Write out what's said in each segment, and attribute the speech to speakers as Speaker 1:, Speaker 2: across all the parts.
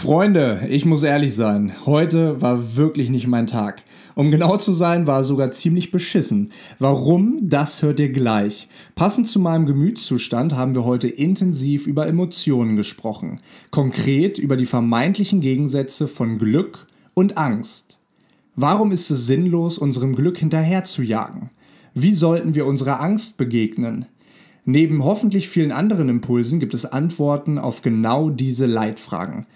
Speaker 1: Freunde, ich muss ehrlich sein, heute war wirklich nicht mein Tag. Um genau zu sein, war sogar ziemlich beschissen. Warum, das hört ihr gleich. Passend zu meinem Gemütszustand haben wir heute intensiv über Emotionen gesprochen. Konkret über die vermeintlichen Gegensätze von Glück und Angst. Warum ist es sinnlos, unserem Glück hinterherzujagen? Wie sollten wir unserer Angst begegnen? Neben hoffentlich vielen anderen Impulsen gibt es Antworten auf genau diese Leitfragen.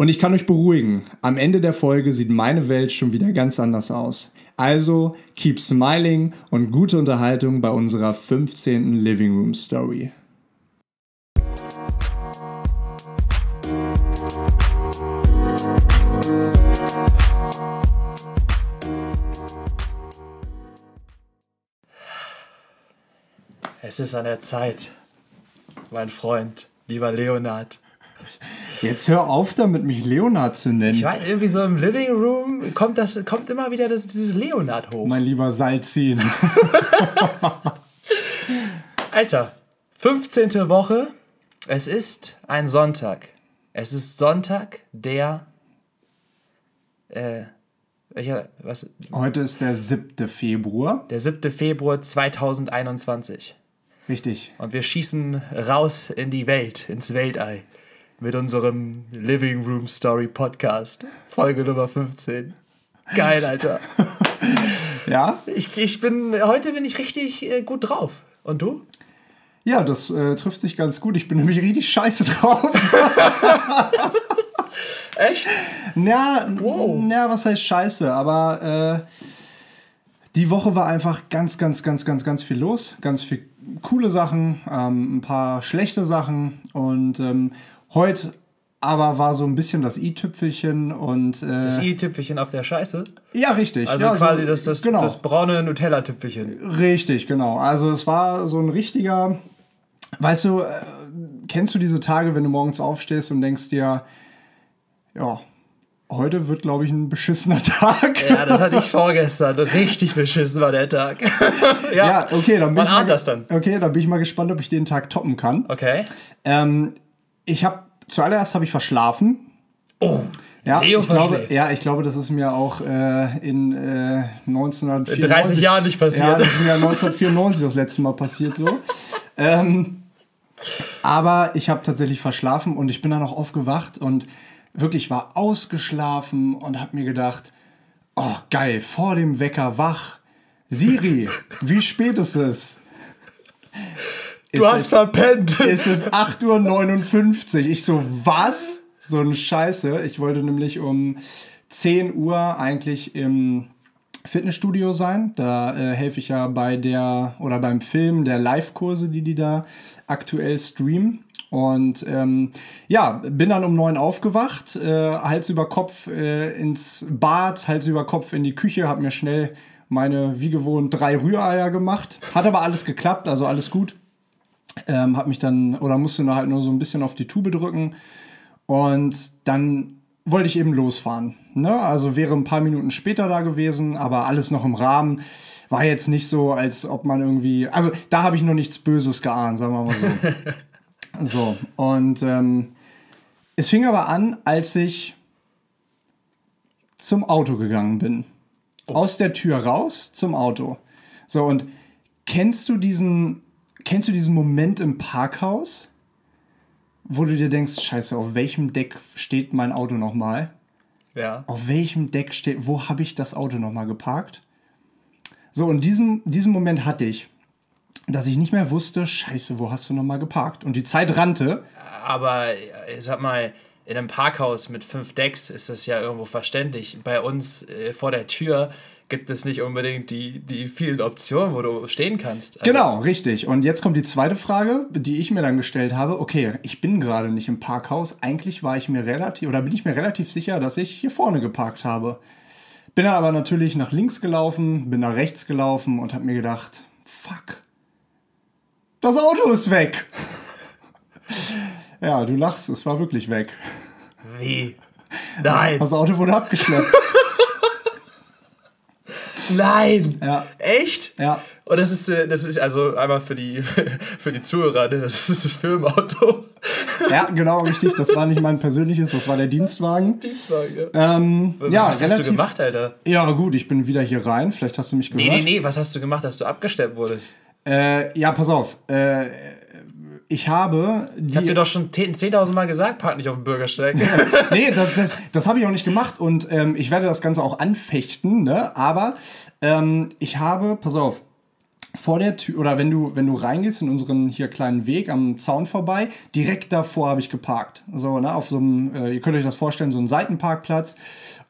Speaker 1: Und ich kann euch beruhigen, am Ende der Folge sieht meine Welt schon wieder ganz anders aus. Also, keep smiling und gute Unterhaltung bei unserer 15. Living Room Story.
Speaker 2: Es ist an der Zeit, mein Freund, lieber Leonard.
Speaker 1: Jetzt hör auf damit, mich Leonard zu nennen.
Speaker 2: Ich weiß, irgendwie so im Living Room kommt, das, kommt immer wieder das, dieses Leonard hoch.
Speaker 1: Mein lieber Salzin.
Speaker 2: Alter, 15. Woche. Es ist ein Sonntag. Es ist Sonntag, der. Äh, welcher, was?
Speaker 1: Heute ist der 7. Februar.
Speaker 2: Der 7. Februar 2021.
Speaker 1: Richtig.
Speaker 2: Und wir schießen raus in die Welt, ins Weltall mit unserem Living Room Story Podcast. Folge Nummer 15. Geil, Alter.
Speaker 1: ja?
Speaker 2: Ich, ich bin, heute bin ich richtig äh, gut drauf. Und du?
Speaker 1: Ja, das äh, trifft sich ganz gut. Ich bin nämlich richtig scheiße drauf.
Speaker 2: Echt?
Speaker 1: Ja, wow. ja, was heißt scheiße? Aber äh, die Woche war einfach ganz, ganz, ganz, ganz, ganz viel los. Ganz viel coole Sachen, ähm, ein paar schlechte Sachen. Und ähm, Heute aber war so ein bisschen das i-Tüpfelchen und. Äh,
Speaker 2: das i-Tüpfelchen auf der Scheiße?
Speaker 1: Ja, richtig.
Speaker 2: Also
Speaker 1: ja,
Speaker 2: quasi so, das, das, genau. das braune Nutella-Tüpfelchen.
Speaker 1: Richtig, genau. Also es war so ein richtiger. Weißt du, äh, kennst du diese Tage, wenn du morgens aufstehst und denkst dir, ja, heute wird, glaube ich, ein beschissener Tag.
Speaker 2: Ja, das hatte ich vorgestern. Richtig beschissen war der Tag.
Speaker 1: ja, ja, okay, dann bin
Speaker 2: Man
Speaker 1: ich
Speaker 2: ahnt das dann.
Speaker 1: Okay, dann bin ich mal gespannt, ob ich den Tag toppen kann.
Speaker 2: Okay.
Speaker 1: Ähm, ich habe zuallererst habe ich verschlafen.
Speaker 2: Oh.
Speaker 1: Ja, Leo ich glaube, ja, ich glaube, das ist mir auch äh, in äh, 1994.
Speaker 2: 30 Jahren nicht passiert.
Speaker 1: Ja, das ist mir 1994 das letzte Mal passiert so. ähm, aber ich habe tatsächlich verschlafen und ich bin dann auch aufgewacht und wirklich war ausgeschlafen und habe mir gedacht, oh geil, vor dem Wecker wach. Siri, wie spät ist es?
Speaker 2: Du hast es, verpennt.
Speaker 1: Es ist 8.59 Uhr. Ich so, was? So ein Scheiße. Ich wollte nämlich um 10 Uhr eigentlich im Fitnessstudio sein. Da äh, helfe ich ja bei der oder beim Film der Live-Kurse, die die da aktuell streamen. Und ähm, ja, bin dann um neun aufgewacht, äh, Hals über Kopf äh, ins Bad, Hals über Kopf in die Küche, habe mir schnell meine, wie gewohnt, drei Rühreier gemacht. Hat aber alles geklappt, also alles gut. Ähm, hab mich dann oder musste nur halt nur so ein bisschen auf die Tube drücken und dann wollte ich eben losfahren. Ne? Also wäre ein paar Minuten später da gewesen, aber alles noch im Rahmen. War jetzt nicht so, als ob man irgendwie. Also da habe ich noch nichts Böses geahnt, sagen wir mal so. so, und ähm, es fing aber an, als ich zum Auto gegangen bin. Oh. Aus der Tür raus zum Auto. So, und kennst du diesen Kennst du diesen Moment im Parkhaus, wo du dir denkst, scheiße, auf welchem Deck steht mein Auto nochmal?
Speaker 2: Ja.
Speaker 1: Auf welchem Deck steht, wo habe ich das Auto nochmal geparkt? So, und diesen, diesen Moment hatte ich, dass ich nicht mehr wusste, scheiße, wo hast du nochmal geparkt? Und die Zeit rannte.
Speaker 2: Aber, ich sag mal, in einem Parkhaus mit fünf Decks ist das ja irgendwo verständlich. Bei uns äh, vor der Tür gibt es nicht unbedingt die, die vielen Optionen, wo du stehen kannst.
Speaker 1: Also genau, richtig. Und jetzt kommt die zweite Frage, die ich mir dann gestellt habe. Okay, ich bin gerade nicht im Parkhaus. Eigentlich war ich mir relativ, oder bin ich mir relativ sicher, dass ich hier vorne geparkt habe. Bin dann aber natürlich nach links gelaufen, bin nach rechts gelaufen und habe mir gedacht, fuck, das Auto ist weg. ja, du lachst, es war wirklich weg.
Speaker 2: Wie? Nein.
Speaker 1: Das Auto wurde abgeschleppt.
Speaker 2: Nein!
Speaker 1: Ja.
Speaker 2: Echt?
Speaker 1: Ja.
Speaker 2: Und das ist, äh, das ist also einmal für die, für die Zuhörer, ne? das ist das Filmauto.
Speaker 1: Ja, genau, richtig. Das war nicht mein persönliches, das war der Dienstwagen.
Speaker 2: Dienstwagen, ja.
Speaker 1: Ähm, ja,
Speaker 2: was hast du gemacht, Alter?
Speaker 1: Ja, gut, ich bin wieder hier rein. Vielleicht hast du mich gehört.
Speaker 2: Nee, nee, nee, was hast du gemacht, dass du abgestellt wurdest?
Speaker 1: Äh, ja, pass auf. Äh, ich habe die.
Speaker 2: Ich hab dir doch schon 10.000 Mal gesagt, park nicht auf dem Bürgersteig.
Speaker 1: nee, das, das, das habe ich auch nicht gemacht und ähm, ich werde das Ganze auch anfechten, ne? aber ähm, ich habe, pass auf, vor der Tür, oder wenn du, wenn du reingehst in unseren hier kleinen Weg am Zaun vorbei, direkt davor habe ich geparkt. So, ne, auf so einem, äh, ihr könnt euch das vorstellen, so ein Seitenparkplatz.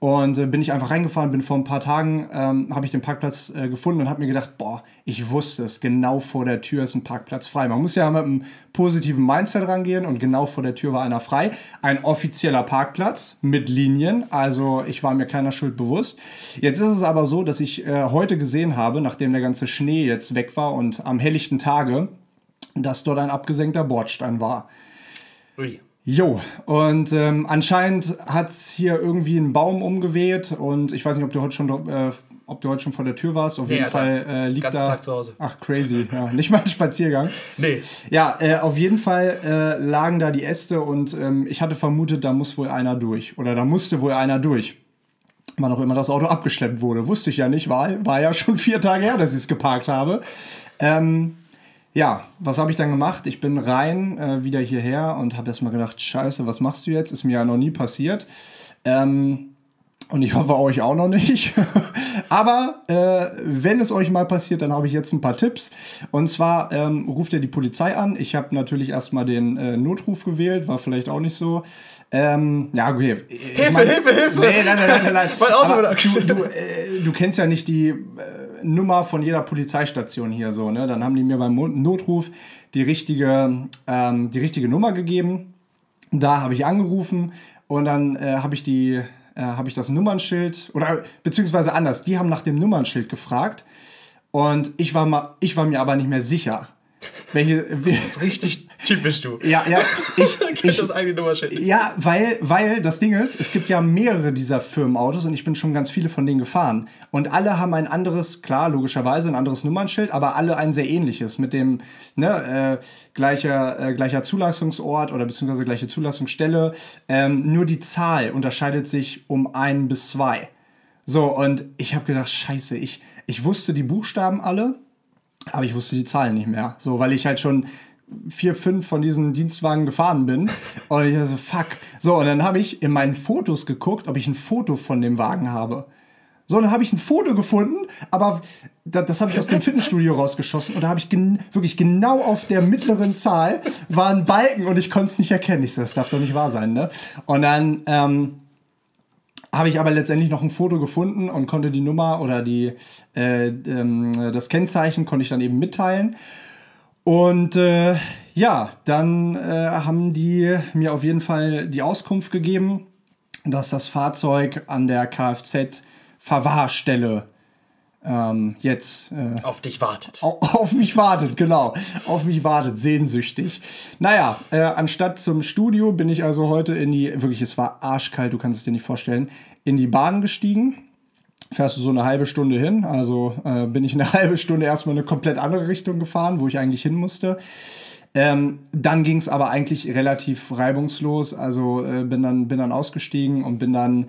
Speaker 1: Und äh, bin ich einfach reingefahren, bin vor ein paar Tagen, ähm, habe ich den Parkplatz äh, gefunden und habe mir gedacht, boah, ich wusste es, genau vor der Tür ist ein Parkplatz frei. Man muss ja mit einem positiven Mindset rangehen und genau vor der Tür war einer frei. Ein offizieller Parkplatz mit Linien, also ich war mir keiner Schuld bewusst. Jetzt ist es aber so, dass ich äh, heute gesehen habe, nachdem der ganze Schnee jetzt weg war und am helllichten Tage, dass dort ein abgesenkter Bordstein war.
Speaker 2: Ui.
Speaker 1: Jo, und ähm, anscheinend hat es hier irgendwie einen Baum umgeweht und ich weiß nicht, ob du heute schon, äh, ob du heute schon vor der Tür warst. Auf
Speaker 2: Nee,
Speaker 1: jeden
Speaker 2: Alter.
Speaker 1: Fall äh, liegt
Speaker 2: Ganzen
Speaker 1: da.
Speaker 2: Tag zu Hause.
Speaker 1: Ach, crazy. Ja, nicht mal ein Spaziergang.
Speaker 2: Nee.
Speaker 1: Ja, äh, auf jeden Fall äh, lagen da die Äste und ähm, ich hatte vermutet, da muss wohl einer durch. Oder da musste wohl einer durch. Wann auch immer das Auto abgeschleppt wurde. Wusste ich ja nicht, war, war ja schon vier Tage her, dass ich es geparkt habe. Ähm, ja, was habe ich dann gemacht? Ich bin rein, äh, wieder hierher und habe erstmal gedacht, scheiße, was machst du jetzt? Ist mir ja noch nie passiert. Ähm, und ich hoffe euch auch noch nicht. Aber äh, wenn es euch mal passiert, dann habe ich jetzt ein paar Tipps. Und zwar ähm, ruft ihr die Polizei an. Ich habe natürlich erstmal den äh, Notruf gewählt, war vielleicht auch nicht so. Ähm, ja, okay. Hilfe,
Speaker 2: Hilfe, Hilfe!
Speaker 1: Nee, nein, nein, nein, nein. nein.
Speaker 2: Mein
Speaker 1: du, du, äh, du kennst ja nicht die äh, Nummer von jeder Polizeistation hier so, ne? Dann haben die mir beim Notruf die richtige, ähm, die richtige Nummer gegeben. Da habe ich angerufen und dann äh, habe ich die, äh, habe ich das Nummernschild oder beziehungsweise anders. Die haben nach dem Nummernschild gefragt und ich war mal, ich war mir aber nicht mehr sicher, welche.
Speaker 2: Das ist richtig typisch, du.
Speaker 1: ja, ja, ich,
Speaker 2: Kennt
Speaker 1: ich,
Speaker 2: das eigene Nummernschild.
Speaker 1: ja, weil, weil das Ding ist, es gibt ja mehrere dieser Firmenautos und ich bin schon ganz viele von denen gefahren. Und alle haben ein anderes, klar, logischerweise ein anderes Nummernschild, aber alle ein sehr ähnliches mit dem ne, äh, gleicher, äh, gleicher Zulassungsort oder beziehungsweise gleiche Zulassungsstelle. Ähm, nur die Zahl unterscheidet sich um ein bis zwei. So, und ich habe gedacht, scheiße, ich, ich wusste die Buchstaben alle, aber ich wusste die Zahlen nicht mehr. So, weil ich halt schon vier, fünf von diesen Dienstwagen gefahren bin. Und ich dachte so, fuck. So, und dann habe ich in meinen Fotos geguckt, ob ich ein Foto von dem Wagen habe. So, dann habe ich ein Foto gefunden, aber das, das habe ich aus dem Fitnessstudio rausgeschossen und da habe ich gen wirklich genau auf der mittleren Zahl war ein Balken und ich konnte es nicht erkennen. Ich so, das darf doch nicht wahr sein, ne? Und dann ähm, habe ich aber letztendlich noch ein Foto gefunden und konnte die Nummer oder die, äh, ähm, das Kennzeichen konnte ich dann eben mitteilen. Und äh, ja, dann äh, haben die mir auf jeden Fall die Auskunft gegeben, dass das Fahrzeug an der Kfz-Verwahrstelle ähm, jetzt äh,
Speaker 2: Auf dich wartet.
Speaker 1: Au- Auf mich wartet, genau. Auf mich wartet, sehnsüchtig. Naja, äh, anstatt zum Studio bin ich also heute in die, wirklich, es war arschkalt, du kannst es dir nicht vorstellen, in die Bahn gestiegen. Fährst du so eine halbe Stunde hin, also äh, bin ich eine halbe Stunde erstmal in eine komplett andere Richtung gefahren, wo ich eigentlich hin musste. Ähm, dann ging es aber eigentlich relativ reibungslos, also äh, bin, dann, bin dann ausgestiegen und bin dann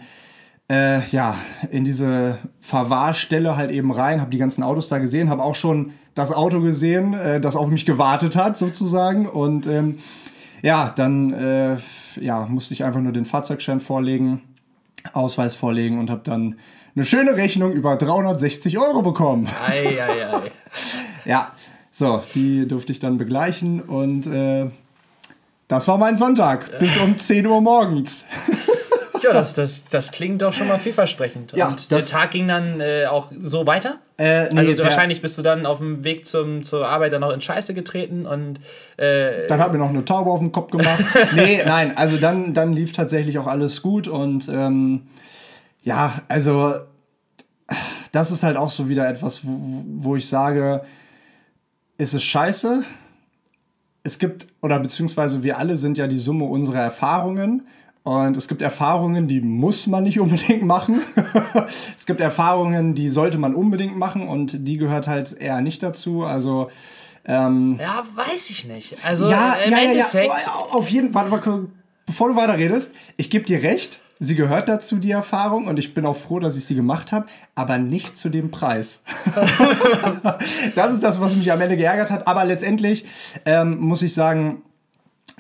Speaker 1: äh, ja, in diese Verwahrstelle halt eben rein, habe die ganzen Autos da gesehen, habe auch schon das Auto gesehen, äh, das auf mich gewartet hat sozusagen. Und ähm, ja, dann äh, ja, musste ich einfach nur den Fahrzeugschein vorlegen, Ausweis vorlegen und habe dann eine schöne Rechnung über 360 Euro bekommen.
Speaker 2: Ei, ei, ei.
Speaker 1: Ja, so, die durfte ich dann begleichen und äh, das war mein Sonntag bis um 10 Uhr morgens.
Speaker 2: Ja, das, das, das klingt doch schon mal vielversprechend.
Speaker 1: Ja,
Speaker 2: Und der Tag ging dann äh, auch so weiter?
Speaker 1: Äh, nee,
Speaker 2: also
Speaker 1: der-
Speaker 2: wahrscheinlich bist du dann auf dem Weg zum, zur Arbeit dann noch in Scheiße getreten und äh,
Speaker 1: Dann hat mir noch eine Taube auf den Kopf gemacht. nee, nein, also dann, dann lief tatsächlich auch alles gut und ähm, ja, also das ist halt auch so wieder etwas, wo, wo ich sage, ist es scheiße? Es gibt, oder beziehungsweise wir alle sind ja die Summe unserer Erfahrungen Und es gibt Erfahrungen, die muss man nicht unbedingt machen. es gibt Erfahrungen, die sollte man unbedingt machen und die gehört halt eher nicht dazu. Also ähm,
Speaker 2: ja, weiß ich nicht. Also ja, im ja,
Speaker 1: Endeffekt. Ja. Auf jeden Fall, bevor du weiter redest, ich gebe dir recht. Sie gehört dazu, die Erfahrung, und ich bin auch froh, dass ich sie gemacht habe, aber nicht zu dem Preis. das ist das, was mich am Ende geärgert hat. Aber letztendlich ähm, muss ich sagen,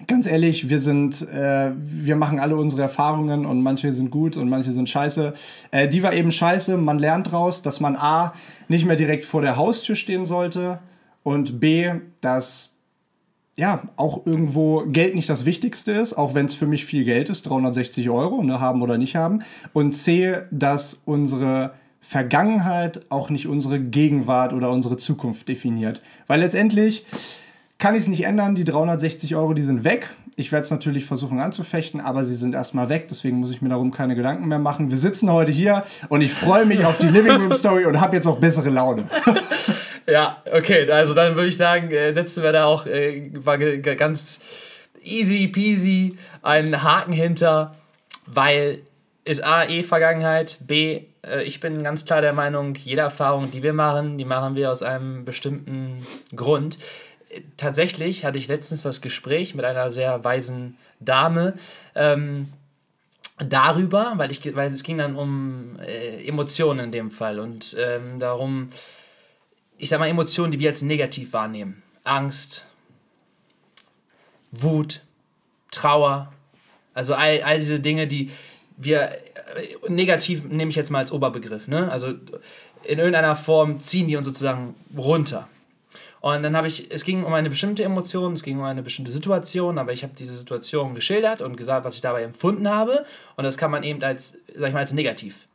Speaker 1: ganz ehrlich, wir sind, äh, wir machen alle unsere Erfahrungen und manche sind gut und manche sind scheiße. Äh, die war eben scheiße. Man lernt raus, dass man A, nicht mehr direkt vor der Haustür stehen sollte und B, dass ja, auch irgendwo Geld nicht das Wichtigste ist, auch wenn es für mich viel Geld ist, 360 Euro, ne, haben oder nicht haben. Und C, dass unsere Vergangenheit auch nicht unsere Gegenwart oder unsere Zukunft definiert. Weil letztendlich kann ich es nicht ändern, die 360 Euro, die sind weg. Ich werde es natürlich versuchen anzufechten, aber sie sind erstmal weg, deswegen muss ich mir darum keine Gedanken mehr machen. Wir sitzen heute hier und ich freue mich auf die Living Room Story und habe jetzt auch bessere Laune.
Speaker 2: Ja, okay, also dann würde ich sagen, äh, setzen wir da auch äh, ganz easy peasy einen Haken hinter, weil ist A, eh Vergangenheit, B, äh, ich bin ganz klar der Meinung, jede Erfahrung, die wir machen, die machen wir aus einem bestimmten Grund. Tatsächlich hatte ich letztens das Gespräch mit einer sehr weisen Dame, ähm, darüber, weil, ich, weil es ging dann um äh, Emotionen in dem Fall und ähm, darum, ich sag mal, Emotionen, die wir als negativ wahrnehmen. Angst, Wut, Trauer, also all, all diese Dinge, die wir äh, negativ nehme ich jetzt mal als Oberbegriff, ne? Also in irgendeiner Form ziehen die uns sozusagen runter. Und dann habe ich, es ging um eine bestimmte Emotion, es ging um eine bestimmte Situation, aber ich habe diese Situation geschildert und gesagt, was ich dabei empfunden habe. Und das kann man eben als, sag ich mal, als negativ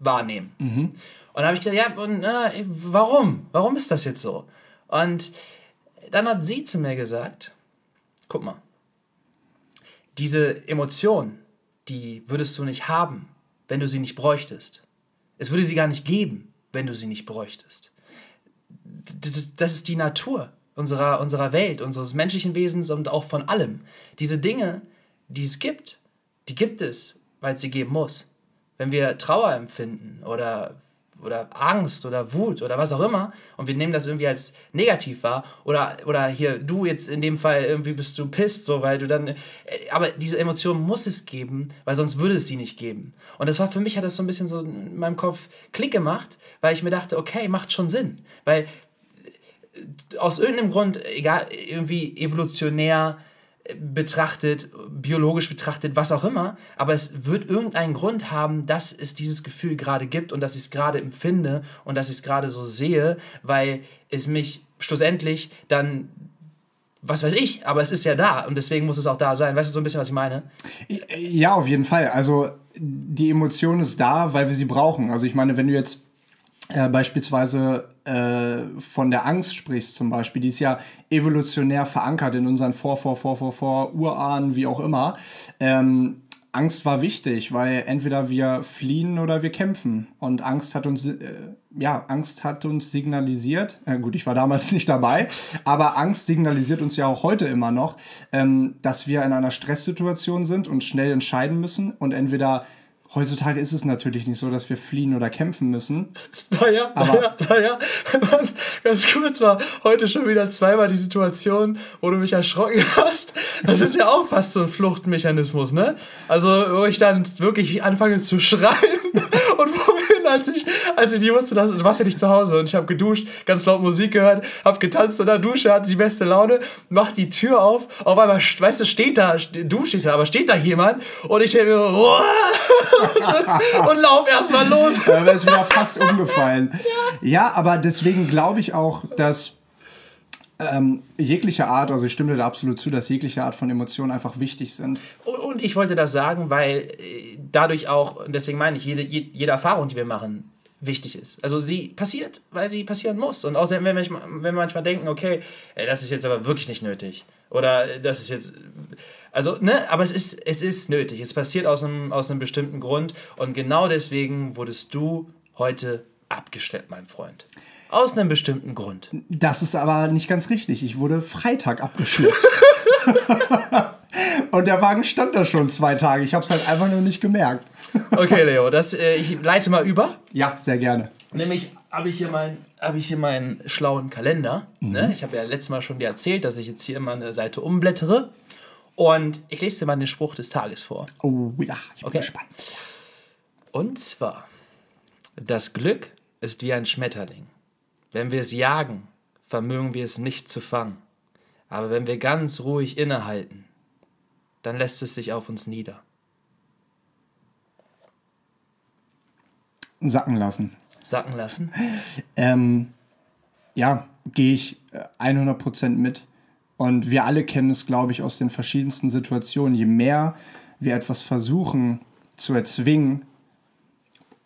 Speaker 2: wahrnehmen. Mhm. Und dann habe ich gesagt, ja, und, äh, warum? Warum ist das jetzt so? Und dann hat sie zu mir gesagt, guck mal, diese Emotion, die würdest du nicht haben, wenn du sie nicht bräuchtest. Es würde sie gar nicht geben, wenn du sie nicht bräuchtest. Das, ist die Natur unserer, unserer Welt, unseres menschlichen Wesens und auch von allem. Diese Dinge, die es gibt, die gibt es, weil es sie geben muss. Wenn wir Trauer empfinden oder oder Angst oder Wut oder was auch immer und wir nehmen das irgendwie als negativ wahr oder, oder hier du jetzt in dem Fall irgendwie bist du pisst, so weil du dann äh, aber diese Emotion muss es geben, weil sonst würde es sie nicht geben. Und das war für mich hat das so ein bisschen so in meinem Kopf Klick gemacht, weil ich mir dachte, okay, macht schon Sinn, weil äh, aus irgendeinem Grund egal irgendwie evolutionär betrachtet, biologisch betrachtet, was auch immer, aber es wird irgendeinen Grund haben, dass es dieses Gefühl gerade gibt und dass ich es gerade empfinde und dass ich es gerade so sehe, weil es mich schlussendlich dann was weiß ich, aber es ist ja da und deswegen muss es auch da sein. Weißt du so ein bisschen, was ich meine?
Speaker 1: Ja, auf jeden Fall. Also die Emotion ist da, weil wir sie brauchen. Also ich meine, wenn du jetzt äh, beispielsweise äh, von der Angst sprichst zum Beispiel, die ist ja evolutionär verankert in unseren Vor, Vor, Vor, Vor, Vor, Urahnen, wie auch immer. Ähm, Angst war wichtig, weil entweder wir fliehen oder wir kämpfen. Und Angst hat uns, äh, ja, Angst hat uns signalisiert, äh, gut, ich war damals nicht dabei, aber Angst signalisiert uns ja auch heute immer noch, ähm, dass wir in einer Stresssituation sind und schnell entscheiden müssen und entweder Heutzutage ist es natürlich nicht so, dass wir fliehen oder kämpfen müssen.
Speaker 2: Naja, aber naja, naja. Ganz kurz war heute schon wieder zweimal die Situation, wo du mich erschrocken hast. Das ist ja auch fast so ein Fluchtmechanismus, ne? Also, wo ich dann wirklich anfange zu schreien und wo als ich, als ich die wusste, dass, du warst ja nicht zu Hause und ich habe geduscht, ganz laut Musik gehört, habe getanzt in der Dusche, hatte die beste Laune, mach die Tür auf, auf einmal, weißt du, steht da, du stehst ja, aber steht da jemand und ich denke mir, und lauf erstmal los.
Speaker 1: Da wäre es wieder fast umgefallen. Ja, ja aber deswegen glaube ich auch, dass ähm, jegliche Art, also ich stimme dir da absolut zu, dass jegliche Art von Emotionen einfach wichtig sind.
Speaker 2: Und, und ich wollte das sagen, weil äh, dadurch auch, deswegen meine ich, jede, jede Erfahrung, die wir machen, wichtig ist. Also sie passiert, weil sie passieren muss. Und außerdem, wenn wir, wenn wir manchmal denken, okay, das ist jetzt aber wirklich nicht nötig. Oder das ist jetzt. Also, ne, aber es ist, es ist nötig. Es passiert aus einem, aus einem bestimmten Grund. Und genau deswegen wurdest du heute abgestellt, mein Freund. Aus einem bestimmten Grund.
Speaker 1: Das ist aber nicht ganz richtig. Ich wurde Freitag abgeschleppt. Und der Wagen stand da schon zwei Tage. Ich habe es halt einfach nur nicht gemerkt.
Speaker 2: Okay, Leo, das, äh, ich leite mal über.
Speaker 1: Ja, sehr gerne.
Speaker 2: Nämlich habe ich hier meinen habe ich hier meinen schlauen Kalender. Mhm. Ne? Ich habe ja letztes Mal schon dir erzählt, dass ich jetzt hier immer eine Seite umblättere. Und ich lese dir mal den Spruch des Tages vor.
Speaker 1: Oh ja, ich bin okay. gespannt.
Speaker 2: Und zwar, das Glück ist wie ein Schmetterling. Wenn wir es jagen, vermögen wir es nicht zu fangen. Aber wenn wir ganz ruhig innehalten, dann lässt es sich auf uns nieder.
Speaker 1: Sacken lassen.
Speaker 2: Sacken lassen?
Speaker 1: Ähm, ja, gehe ich 100% äh, mit. Und wir alle kennen es, glaube ich, aus den verschiedensten Situationen. Je mehr wir etwas versuchen zu erzwingen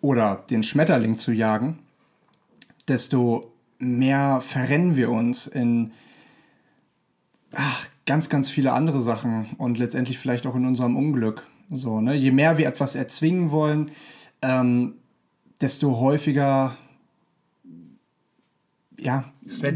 Speaker 1: oder den Schmetterling zu jagen, desto mehr verrennen wir uns in ach, ganz, ganz viele andere Sachen und letztendlich vielleicht auch in unserem Unglück. So, ne? Je mehr wir etwas erzwingen wollen, ähm, desto häufiger ja,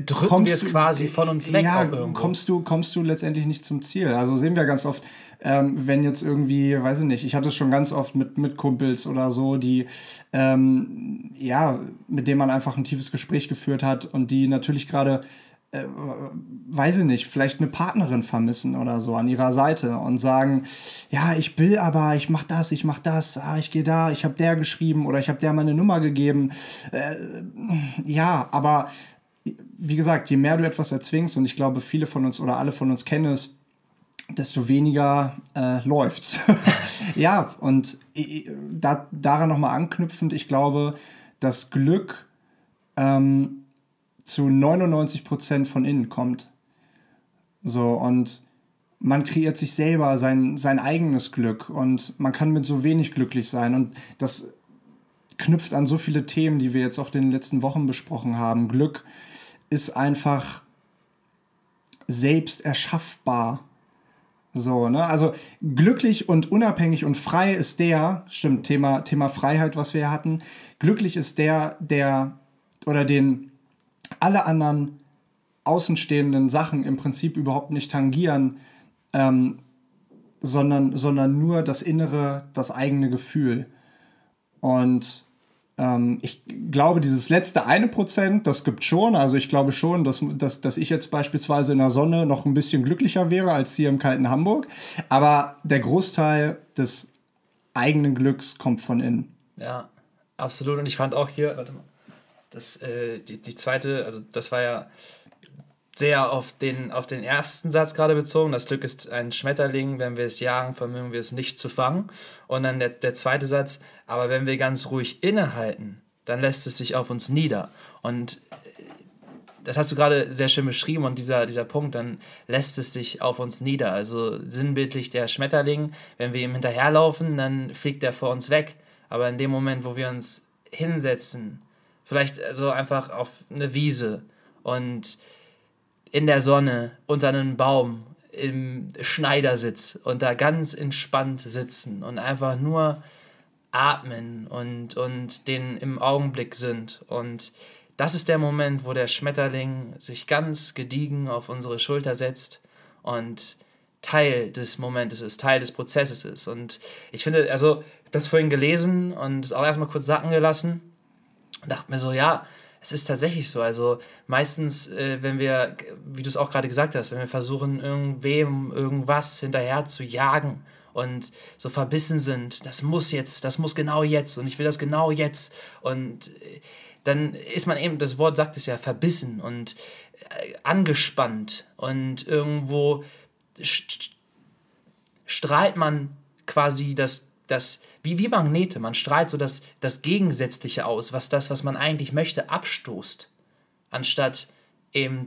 Speaker 2: drücken wir es quasi von uns weg.
Speaker 1: Ja, kommst du, kommst du letztendlich nicht zum Ziel. Also sehen wir ganz oft, ähm, wenn jetzt irgendwie, weiß ich nicht, ich hatte es schon ganz oft mit, mit Kumpels oder so, die, ähm, ja, mit denen man einfach ein tiefes Gespräch geführt hat und die natürlich gerade äh, weiß ich nicht, vielleicht eine Partnerin vermissen oder so an ihrer Seite und sagen, ja, ich will aber, ich mach das, ich mach das, ah, ich gehe da, ich habe der geschrieben oder ich habe der meine Nummer gegeben. Äh, ja, aber wie gesagt, je mehr du etwas erzwingst und ich glaube, viele von uns oder alle von uns kennen es, desto weniger äh, läuft's. ja, und da, daran nochmal anknüpfend, ich glaube, das Glück ähm, zu 99 Prozent von innen kommt. So, und man kreiert sich selber sein, sein eigenes Glück und man kann mit so wenig glücklich sein. Und das knüpft an so viele Themen, die wir jetzt auch in den letzten Wochen besprochen haben. Glück ist einfach selbst erschaffbar. So, ne? Also glücklich und unabhängig und frei ist der, stimmt, Thema, Thema Freiheit, was wir hatten. Glücklich ist der, der oder den alle anderen außenstehenden Sachen im Prinzip überhaupt nicht tangieren, ähm, sondern, sondern nur das innere, das eigene Gefühl. Und ähm, ich glaube, dieses letzte eine Prozent, das gibt schon. Also ich glaube schon, dass, dass, dass ich jetzt beispielsweise in der Sonne noch ein bisschen glücklicher wäre als hier im kalten Hamburg. Aber der Großteil des eigenen Glücks kommt von innen.
Speaker 2: Ja, absolut. Und ich fand auch hier, warte mal, das, äh, die, die zweite, also das war ja sehr auf den, auf den ersten Satz gerade bezogen. Das Glück ist ein Schmetterling, wenn wir es jagen, vermögen wir es nicht zu fangen. Und dann der, der zweite Satz, aber wenn wir ganz ruhig innehalten, dann lässt es sich auf uns nieder. Und äh, das hast du gerade sehr schön beschrieben und dieser, dieser Punkt, dann lässt es sich auf uns nieder. Also sinnbildlich der Schmetterling, wenn wir ihm hinterherlaufen, dann fliegt er vor uns weg. Aber in dem Moment, wo wir uns hinsetzen, Vielleicht so einfach auf eine Wiese und in der Sonne unter einem Baum im Schneidersitz und da ganz entspannt sitzen und einfach nur atmen und, und den im Augenblick sind. Und das ist der Moment, wo der Schmetterling sich ganz gediegen auf unsere Schulter setzt und Teil des Momentes ist, Teil des Prozesses ist. Und ich finde, also, das vorhin gelesen und es auch erstmal kurz sacken gelassen. Und dachte mir so, ja, es ist tatsächlich so. Also meistens, äh, wenn wir, wie du es auch gerade gesagt hast, wenn wir versuchen, irgendwem irgendwas hinterher zu jagen und so verbissen sind, das muss jetzt, das muss genau jetzt und ich will das genau jetzt. Und äh, dann ist man eben, das Wort sagt es ja, verbissen und äh, angespannt und irgendwo strahlt man quasi das, das wie, wie Magnete, man strahlt so das, das Gegensätzliche aus, was das, was man eigentlich möchte, abstoßt, anstatt eben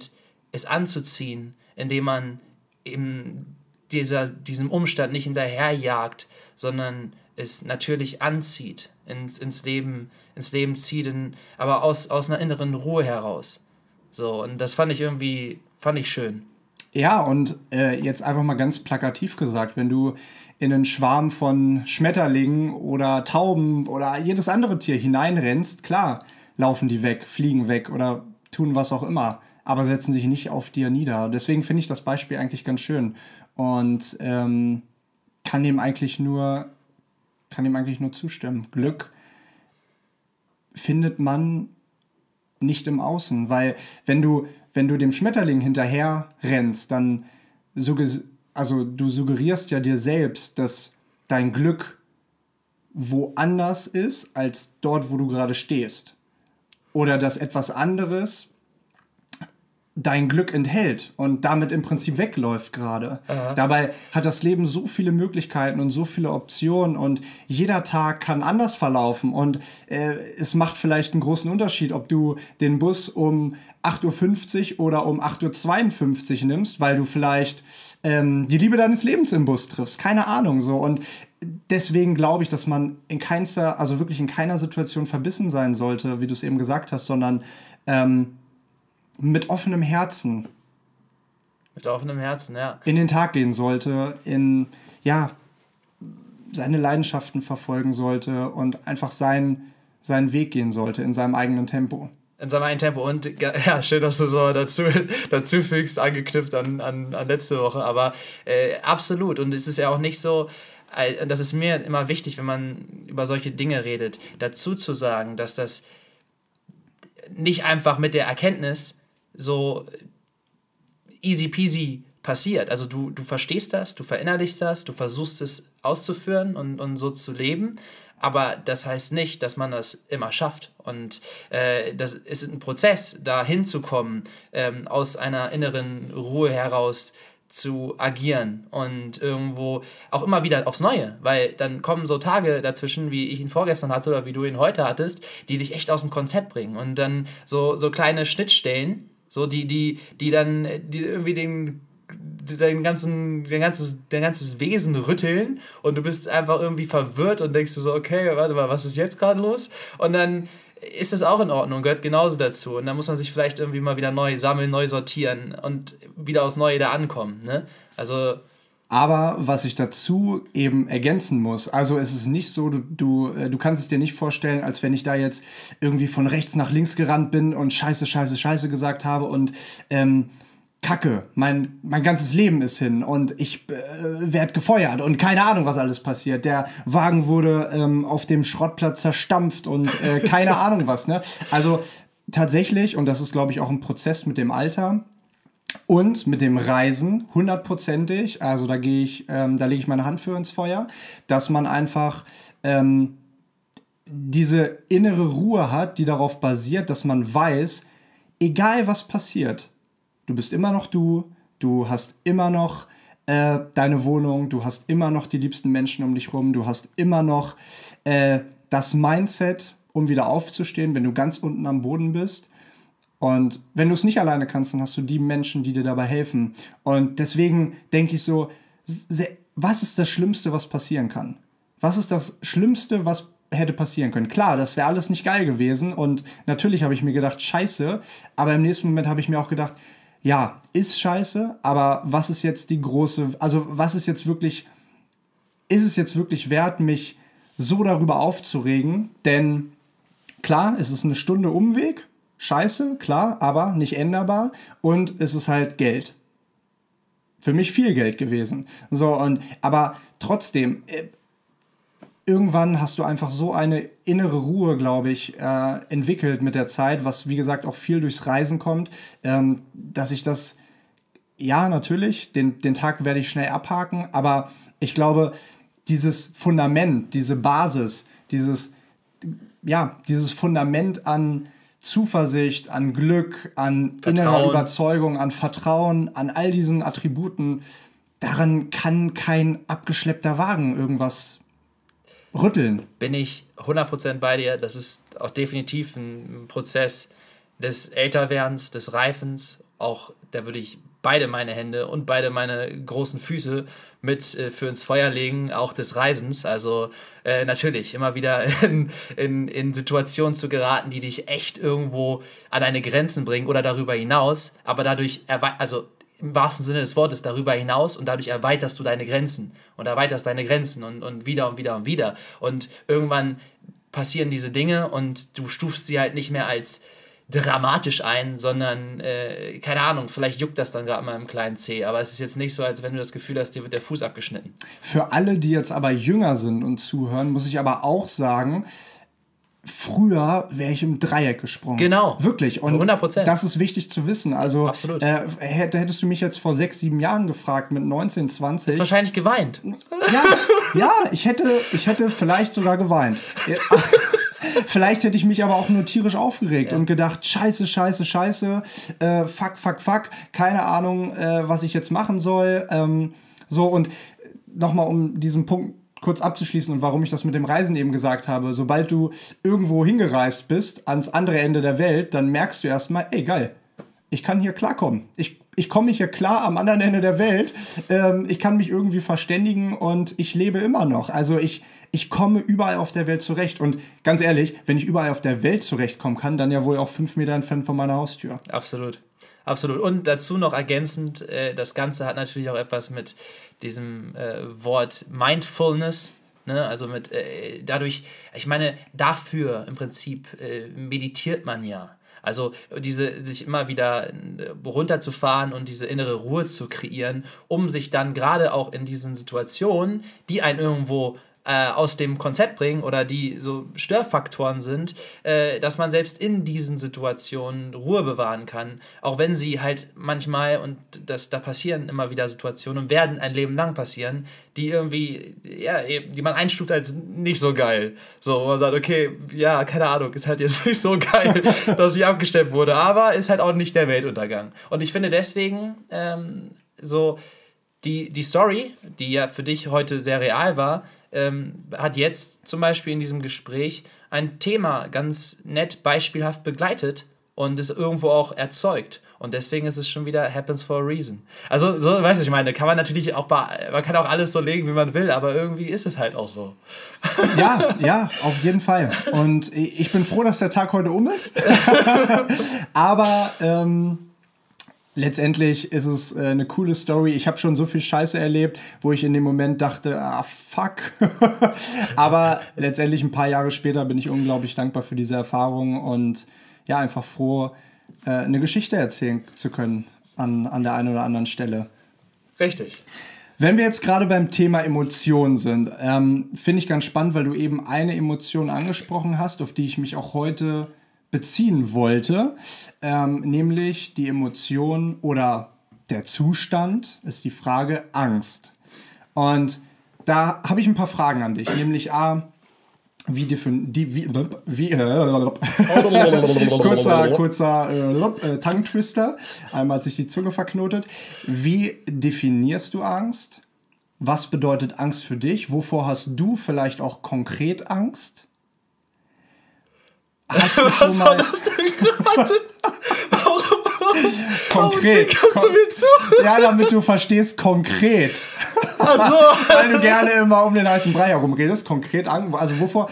Speaker 2: es anzuziehen, indem man eben dieser, diesem Umstand nicht hinterherjagt, sondern es natürlich anzieht, ins, ins, Leben, ins Leben zieht, in, aber aus, aus einer inneren Ruhe heraus. So, und das fand ich irgendwie, fand ich schön.
Speaker 1: Ja, und äh, jetzt einfach mal ganz plakativ gesagt, wenn du in einen Schwarm von Schmetterlingen oder Tauben oder jedes andere Tier hineinrennst, klar, laufen die weg, fliegen weg oder tun was auch immer. aber setzen sich nicht auf dir nieder. Deswegen finde ich das Beispiel eigentlich ganz schön und ähm, kann dem eigentlich nur kann dem eigentlich nur zustimmen. Glück findet man nicht im Außen, weil wenn du wenn du dem Schmetterling hinterher rennst, dann also du suggerierst ja dir selbst, dass dein Glück woanders ist als dort, wo du gerade stehst. Oder dass etwas anderes dein Glück enthält und damit im Prinzip wegläuft gerade. Dabei hat das Leben so viele Möglichkeiten und so viele Optionen und jeder Tag kann anders verlaufen und äh, es macht vielleicht einen großen Unterschied, ob du den Bus um 8.50 Uhr oder um 8.52 Uhr nimmst, weil du vielleicht ähm, die Liebe deines Lebens im Bus triffst. Keine Ahnung so. Und deswegen glaube ich, dass man in keinster, also wirklich in keiner Situation verbissen sein sollte, wie du es eben gesagt hast, sondern ähm, mit offenem Herzen.
Speaker 2: Mit offenem Herzen, ja.
Speaker 1: In den Tag gehen sollte, in, ja, seine Leidenschaften verfolgen sollte und einfach sein, seinen Weg gehen sollte in seinem eigenen Tempo.
Speaker 2: In seinem eigenen Tempo. Und ja, schön, dass du so dazu, dazu fügst, angeknüpft an, an, an letzte Woche. Aber äh, absolut. Und es ist ja auch nicht so, das ist mir immer wichtig, wenn man über solche Dinge redet, dazu zu sagen, dass das nicht einfach mit der Erkenntnis so easy peasy passiert. Also du, du verstehst das, du verinnerlichst das, du versuchst es auszuführen und, und so zu leben. Aber das heißt nicht, dass man das immer schafft. Und äh, das ist ein Prozess, da hinzukommen, ähm, aus einer inneren Ruhe heraus zu agieren und irgendwo auch immer wieder aufs Neue, weil dann kommen so Tage dazwischen, wie ich ihn vorgestern hatte oder wie du ihn heute hattest, die dich echt aus dem Konzept bringen und dann so, so kleine Schnittstellen, so die, die, die dann die irgendwie den dein, ganzen, dein, ganzes, dein ganzes Wesen rütteln und du bist einfach irgendwie verwirrt und denkst du so, okay, warte mal, was ist jetzt gerade los? Und dann ist das auch in Ordnung, gehört genauso dazu. Und dann muss man sich vielleicht irgendwie mal wieder neu sammeln, neu sortieren und wieder aufs Neue da ankommen. Ne? Also.
Speaker 1: Aber was ich dazu eben ergänzen muss, also es ist nicht so, du, du, äh, du kannst es dir nicht vorstellen, als wenn ich da jetzt irgendwie von rechts nach links gerannt bin und Scheiße, Scheiße, Scheiße gesagt habe und ähm, Kacke, mein, mein ganzes Leben ist hin und ich äh, werde gefeuert und keine Ahnung, was alles passiert. Der Wagen wurde ähm, auf dem Schrottplatz zerstampft und äh, keine Ahnung was. Ne? Also tatsächlich, und das ist, glaube ich, auch ein Prozess mit dem Alter, und mit dem Reisen hundertprozentig, also da gehe ich, ähm, da lege ich meine Hand für ins Feuer, dass man einfach ähm, diese innere Ruhe hat, die darauf basiert, dass man weiß, egal was passiert, du bist immer noch du, du hast immer noch äh, deine Wohnung, du hast immer noch die liebsten Menschen um dich rum, du hast immer noch äh, das Mindset, um wieder aufzustehen, wenn du ganz unten am Boden bist. Und wenn du es nicht alleine kannst, dann hast du die Menschen, die dir dabei helfen. Und deswegen denke ich so, was ist das Schlimmste, was passieren kann? Was ist das Schlimmste, was hätte passieren können? Klar, das wäre alles nicht geil gewesen. Und natürlich habe ich mir gedacht, scheiße. Aber im nächsten Moment habe ich mir auch gedacht, ja, ist scheiße, aber was ist jetzt die große, also was ist jetzt wirklich, ist es jetzt wirklich wert, mich so darüber aufzuregen? Denn klar, es ist eine Stunde Umweg, scheiße, klar, aber nicht änderbar und es ist halt Geld. Für mich viel Geld gewesen. So, und aber trotzdem, äh, irgendwann hast du einfach so eine innere Ruhe, glaube ich, äh, entwickelt mit der Zeit, was wie gesagt auch viel durchs Reisen kommt, ähm, dass ich das, ja, natürlich, den, den Tag werde ich schnell abhaken, aber ich glaube, dieses Fundament, diese Basis, dieses, ja, dieses Fundament an Zuversicht, an Glück, an Vertrauen. innerer Überzeugung, an Vertrauen, an all diesen Attributen, daran kann kein abgeschleppter Wagen irgendwas rütteln.
Speaker 2: Bin ich 100% bei dir. Das ist auch definitiv ein Prozess des Älterwerdens, des Reifens. Auch da würde ich beide meine Hände und beide meine großen Füße mit äh, für ins Feuer legen, auch des Reisens. Also äh, natürlich immer wieder in, in, in Situationen zu geraten, die dich echt irgendwo an deine Grenzen bringen oder darüber hinaus, aber dadurch, also im wahrsten Sinne des Wortes darüber hinaus und dadurch erweiterst du deine Grenzen und erweiterst deine Grenzen und, und wieder und wieder und wieder. Und irgendwann passieren diese Dinge und du stufst sie halt nicht mehr als dramatisch ein, sondern, äh, keine Ahnung, vielleicht juckt das dann gerade mal im kleinen C, aber es ist jetzt nicht so, als wenn du das Gefühl hast, dir wird der Fuß abgeschnitten.
Speaker 1: Für alle, die jetzt aber jünger sind und zuhören, muss ich aber auch sagen, früher wäre ich im Dreieck gesprungen.
Speaker 2: Genau.
Speaker 1: Wirklich. Und
Speaker 2: 100%.
Speaker 1: das ist wichtig zu wissen. Also,
Speaker 2: Absolut.
Speaker 1: Äh, hätt- hättest du mich jetzt vor sechs, sieben Jahren gefragt, mit 19, 20.
Speaker 2: Wahrscheinlich geweint.
Speaker 1: Ja, ja, ich hätte, ich hätte vielleicht sogar geweint. Ja, Vielleicht hätte ich mich aber auch nur tierisch aufgeregt und gedacht, scheiße, scheiße, scheiße, äh, fuck, fuck, fuck, keine Ahnung, äh, was ich jetzt machen soll. Ähm, so, und nochmal, um diesen Punkt kurz abzuschließen und warum ich das mit dem Reisen eben gesagt habe, sobald du irgendwo hingereist bist, ans andere Ende der Welt, dann merkst du erstmal, ey, geil, ich kann hier klarkommen. Ich, ich komme hier klar am anderen Ende der Welt. Ähm, ich kann mich irgendwie verständigen und ich lebe immer noch. Also ich, ich komme überall auf der Welt zurecht. Und ganz ehrlich, wenn ich überall auf der Welt zurechtkommen kann, dann ja wohl auch fünf Meter entfernt von meiner Haustür.
Speaker 2: Absolut. Absolut. Und dazu noch ergänzend, äh, das Ganze hat natürlich auch etwas mit diesem äh, Wort Mindfulness, ne? also mit äh, dadurch, ich meine, dafür im Prinzip äh, meditiert man ja. Also diese sich immer wieder äh, runterzufahren und diese innere Ruhe zu kreieren, um sich dann gerade auch in diesen Situationen, die einen irgendwo äh, aus dem Konzept bringen oder die so Störfaktoren sind, äh, dass man selbst in diesen Situationen Ruhe bewahren kann, auch wenn sie halt manchmal und das da passieren immer wieder Situationen und werden ein Leben lang passieren, die irgendwie ja die man einstuft als nicht so geil, so wo man sagt okay ja keine Ahnung ist halt jetzt nicht so geil, dass ich abgestellt wurde, aber ist halt auch nicht der Weltuntergang. Und ich finde deswegen ähm, so die, die Story, die ja für dich heute sehr real war, ähm, hat jetzt zum Beispiel in diesem Gespräch ein Thema ganz nett beispielhaft begleitet und es irgendwo auch erzeugt. Und deswegen ist es schon wieder happens for a reason. Also, so, weißt du, ich meine, kann man natürlich auch bei, man kann auch alles so legen, wie man will, aber irgendwie ist es halt auch so.
Speaker 1: Ja, ja, auf jeden Fall. Und ich bin froh, dass der Tag heute um ist. Aber ähm, letztendlich ist es äh, eine coole Story. Ich habe schon so viel Scheiße erlebt, wo ich in dem Moment dachte, ah, fuck. Aber letztendlich ein paar Jahre später bin ich unglaublich dankbar für diese Erfahrung und ja, einfach froh, äh, eine Geschichte erzählen zu können an, an der einen oder anderen Stelle.
Speaker 2: Richtig.
Speaker 1: Wenn wir jetzt gerade beim Thema Emotionen sind, ähm, finde ich ganz spannend, weil du eben eine Emotion angesprochen hast, auf die ich mich auch heute beziehen wollte, ähm, nämlich die Emotion oder der Zustand ist die Frage Angst. Und da habe ich ein paar Fragen an dich, nämlich A, wie defin die wie, wie äh, kurzer kurzer äh, Tongue-Twister. Einmal hat sich die Zunge verknotet. Wie definierst du Angst? Was bedeutet Angst für dich? Wovor hast du vielleicht auch konkret Angst? Hast du
Speaker 2: Was war das denn gerade? Warum,
Speaker 1: konkret?
Speaker 2: Kannst du mir zu?
Speaker 1: Ja, damit du verstehst konkret.
Speaker 2: Also,
Speaker 1: Weil du gerne immer um den heißen Brei herumredest. Konkret Angst. Also wovor,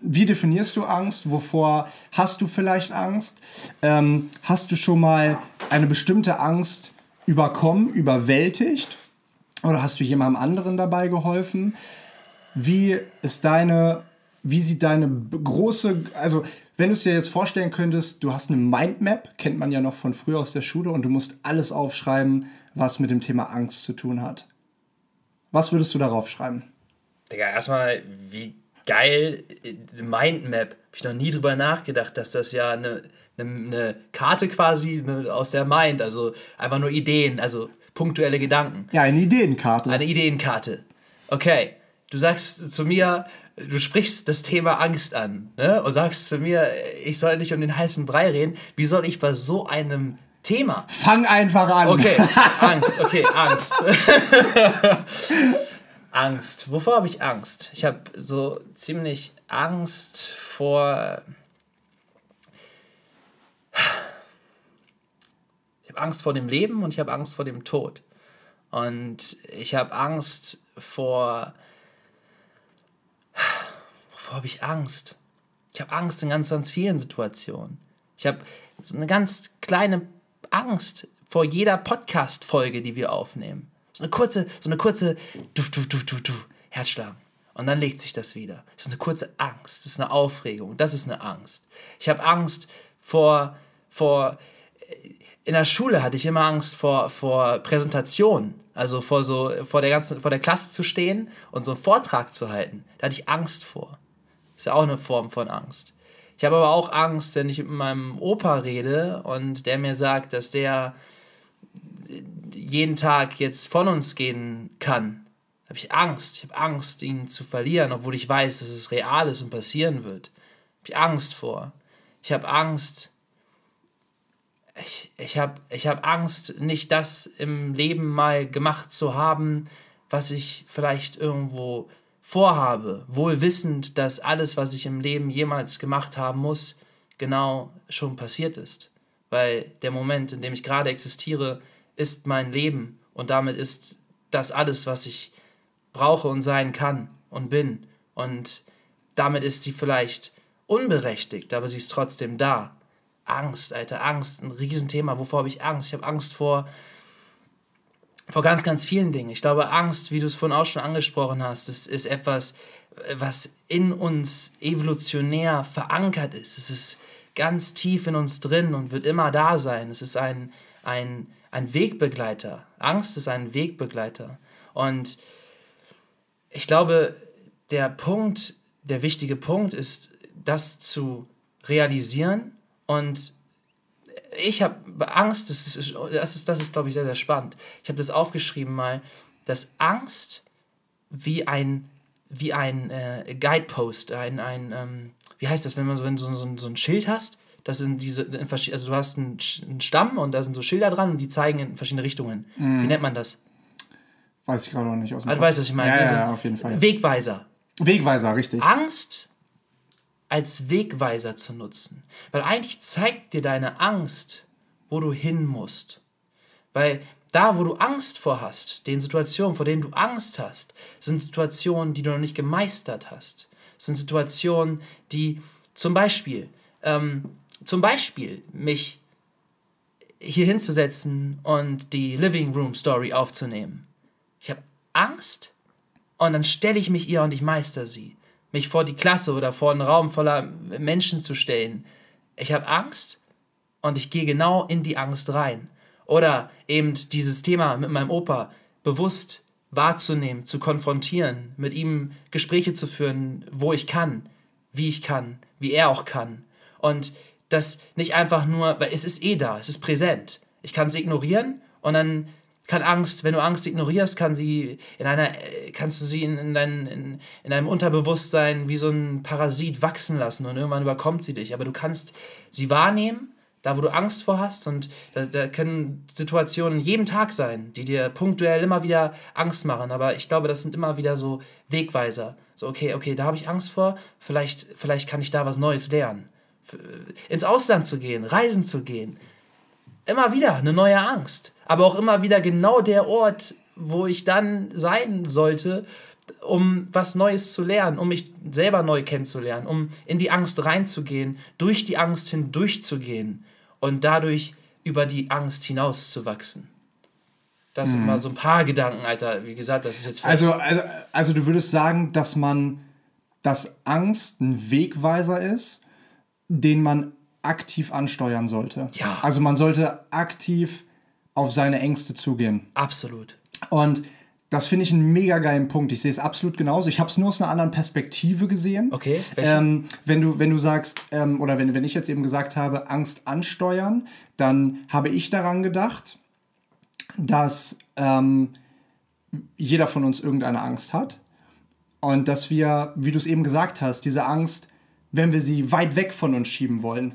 Speaker 1: wie definierst du Angst? Wovor hast du vielleicht Angst? Ähm, hast du schon mal eine bestimmte Angst überkommen, überwältigt? Oder hast du jemandem anderen dabei geholfen? Wie ist deine, wie sieht deine große, also wenn du es dir jetzt vorstellen könntest, du hast eine Mindmap, kennt man ja noch von früher aus der Schule, und du musst alles aufschreiben, was mit dem Thema Angst zu tun hat. Was würdest du darauf schreiben?
Speaker 2: Digga, erstmal, wie geil, äh, Mindmap. Hab ich noch nie drüber nachgedacht, dass das ja eine, eine, eine Karte quasi eine, aus der Mind, also einfach nur Ideen, also punktuelle Gedanken.
Speaker 1: Ja, eine Ideenkarte.
Speaker 2: Eine Ideenkarte. Okay, du sagst zu mir, du sprichst das Thema Angst an ne? und sagst zu mir, ich soll nicht um den heißen Brei reden. Wie soll ich bei so einem Thema
Speaker 1: Fang einfach an.
Speaker 2: Okay, Angst, okay, Angst. Angst. Wovor habe ich Angst? Ich habe so ziemlich Angst vor. Ich habe Angst vor dem Leben und ich habe Angst vor dem Tod. Und ich habe Angst vor. Wovor habe ich Angst? Ich habe Angst in ganz, ganz vielen Situationen. Ich habe eine ganz kleine Angst vor jeder Podcast-Folge, die wir aufnehmen. So eine kurze, so eine kurze du, du, du, du, du, Herzschlag. Und dann legt sich das wieder. Das ist eine kurze Angst, das ist eine Aufregung, das ist eine Angst. Ich habe Angst vor, vor, in der Schule hatte ich immer Angst vor, vor Präsentationen. Also vor so, vor der ganzen, vor der Klasse zu stehen und so einen Vortrag zu halten. Da hatte ich Angst vor. Ist ja auch eine Form von Angst. Ich habe aber auch Angst, wenn ich mit meinem Opa rede und der mir sagt, dass der jeden Tag jetzt von uns gehen kann. Da habe ich Angst. Ich habe Angst, ihn zu verlieren, obwohl ich weiß, dass es real ist und passieren wird. Habe ich Angst vor. Ich habe Angst, ich, ich habe ich hab Angst, nicht das im Leben mal gemacht zu haben, was ich vielleicht irgendwo vorhabe, wohl wissend, dass alles, was ich im Leben jemals gemacht haben muss, genau schon passiert ist. Weil der Moment, in dem ich gerade existiere, ist mein Leben und damit ist das alles, was ich brauche und sein kann und bin. Und damit ist sie vielleicht unberechtigt, aber sie ist trotzdem da. Angst, Alter, Angst, ein Riesenthema. Wovor habe ich Angst? Ich habe Angst vor, vor ganz, ganz vielen Dingen. Ich glaube, Angst, wie du es vorhin auch schon angesprochen hast, das ist etwas, was in uns evolutionär verankert ist. Es ist ganz tief in uns drin und wird immer da sein. Es ist ein, ein, ein Wegbegleiter. Angst ist ein Wegbegleiter. Und ich glaube, der Punkt, der wichtige Punkt ist, das zu realisieren und ich habe Angst, das ist, das ist, das ist glaube ich, sehr, sehr spannend. Ich habe das aufgeschrieben mal, dass Angst wie ein, wie ein äh, Guidepost, ein, ein ähm, wie heißt das, wenn man so, wenn du so, so, so ein Schild hast, das sind diese, also du hast einen, einen, Stamm und da sind so Schilder dran und die zeigen in verschiedene Richtungen. Mm. Wie nennt man das?
Speaker 1: Weiß ich gerade noch nicht
Speaker 2: aus dem ah, Du weißt, was ich meine.
Speaker 1: Ja, ja, ja, auf jeden Fall.
Speaker 2: Wegweiser.
Speaker 1: Wegweiser, richtig.
Speaker 2: Angst als Wegweiser zu nutzen. Weil eigentlich zeigt dir deine Angst, wo du hin musst. Weil da, wo du Angst vor hast, den Situationen, vor denen du Angst hast, sind Situationen, die du noch nicht gemeistert hast. Sind Situationen, die zum Beispiel, ähm, zum Beispiel mich hier hinzusetzen und die Living Room Story aufzunehmen. Ich habe Angst und dann stelle ich mich ihr und ich meister sie mich vor die Klasse oder vor einen Raum voller Menschen zu stellen. Ich habe Angst und ich gehe genau in die Angst rein. Oder eben dieses Thema mit meinem Opa bewusst wahrzunehmen, zu konfrontieren, mit ihm Gespräche zu führen, wo ich kann, wie ich kann, wie er auch kann. Und das nicht einfach nur, weil es ist eh da, es ist präsent. Ich kann es ignorieren und dann kann Angst, wenn du Angst ignorierst, kann sie in einer, kannst du sie in, in, dein, in, in deinem Unterbewusstsein wie so ein Parasit wachsen lassen und irgendwann überkommt sie dich. Aber du kannst sie wahrnehmen, da wo du Angst vor hast und da, da können Situationen jeden Tag sein, die dir punktuell immer wieder Angst machen. Aber ich glaube, das sind immer wieder so Wegweiser. So, okay, okay, da habe ich Angst vor, vielleicht, vielleicht kann ich da was Neues lernen. Ins Ausland zu gehen, reisen zu gehen, immer wieder eine neue Angst. Aber auch immer wieder genau der Ort, wo ich dann sein sollte, um was Neues zu lernen, um mich selber neu kennenzulernen, um in die Angst reinzugehen, durch die Angst hindurchzugehen und dadurch über die Angst hinauszuwachsen. Das mhm. sind mal so ein paar Gedanken, Alter. Wie gesagt, das ist jetzt.
Speaker 1: Also, also, also, du würdest sagen, dass man, dass Angst ein Wegweiser ist, den man aktiv ansteuern sollte.
Speaker 2: Ja.
Speaker 1: Also man sollte aktiv auf seine Ängste zugehen.
Speaker 2: Absolut.
Speaker 1: Und das finde ich einen mega geilen Punkt. Ich sehe es absolut genauso. Ich habe es nur aus einer anderen Perspektive gesehen.
Speaker 2: Okay.
Speaker 1: Ähm, wenn, du, wenn du sagst, ähm, oder wenn, wenn ich jetzt eben gesagt habe, Angst ansteuern, dann habe ich daran gedacht, dass ähm, jeder von uns irgendeine Angst hat. Und dass wir, wie du es eben gesagt hast, diese Angst wenn wir sie weit weg von uns schieben wollen.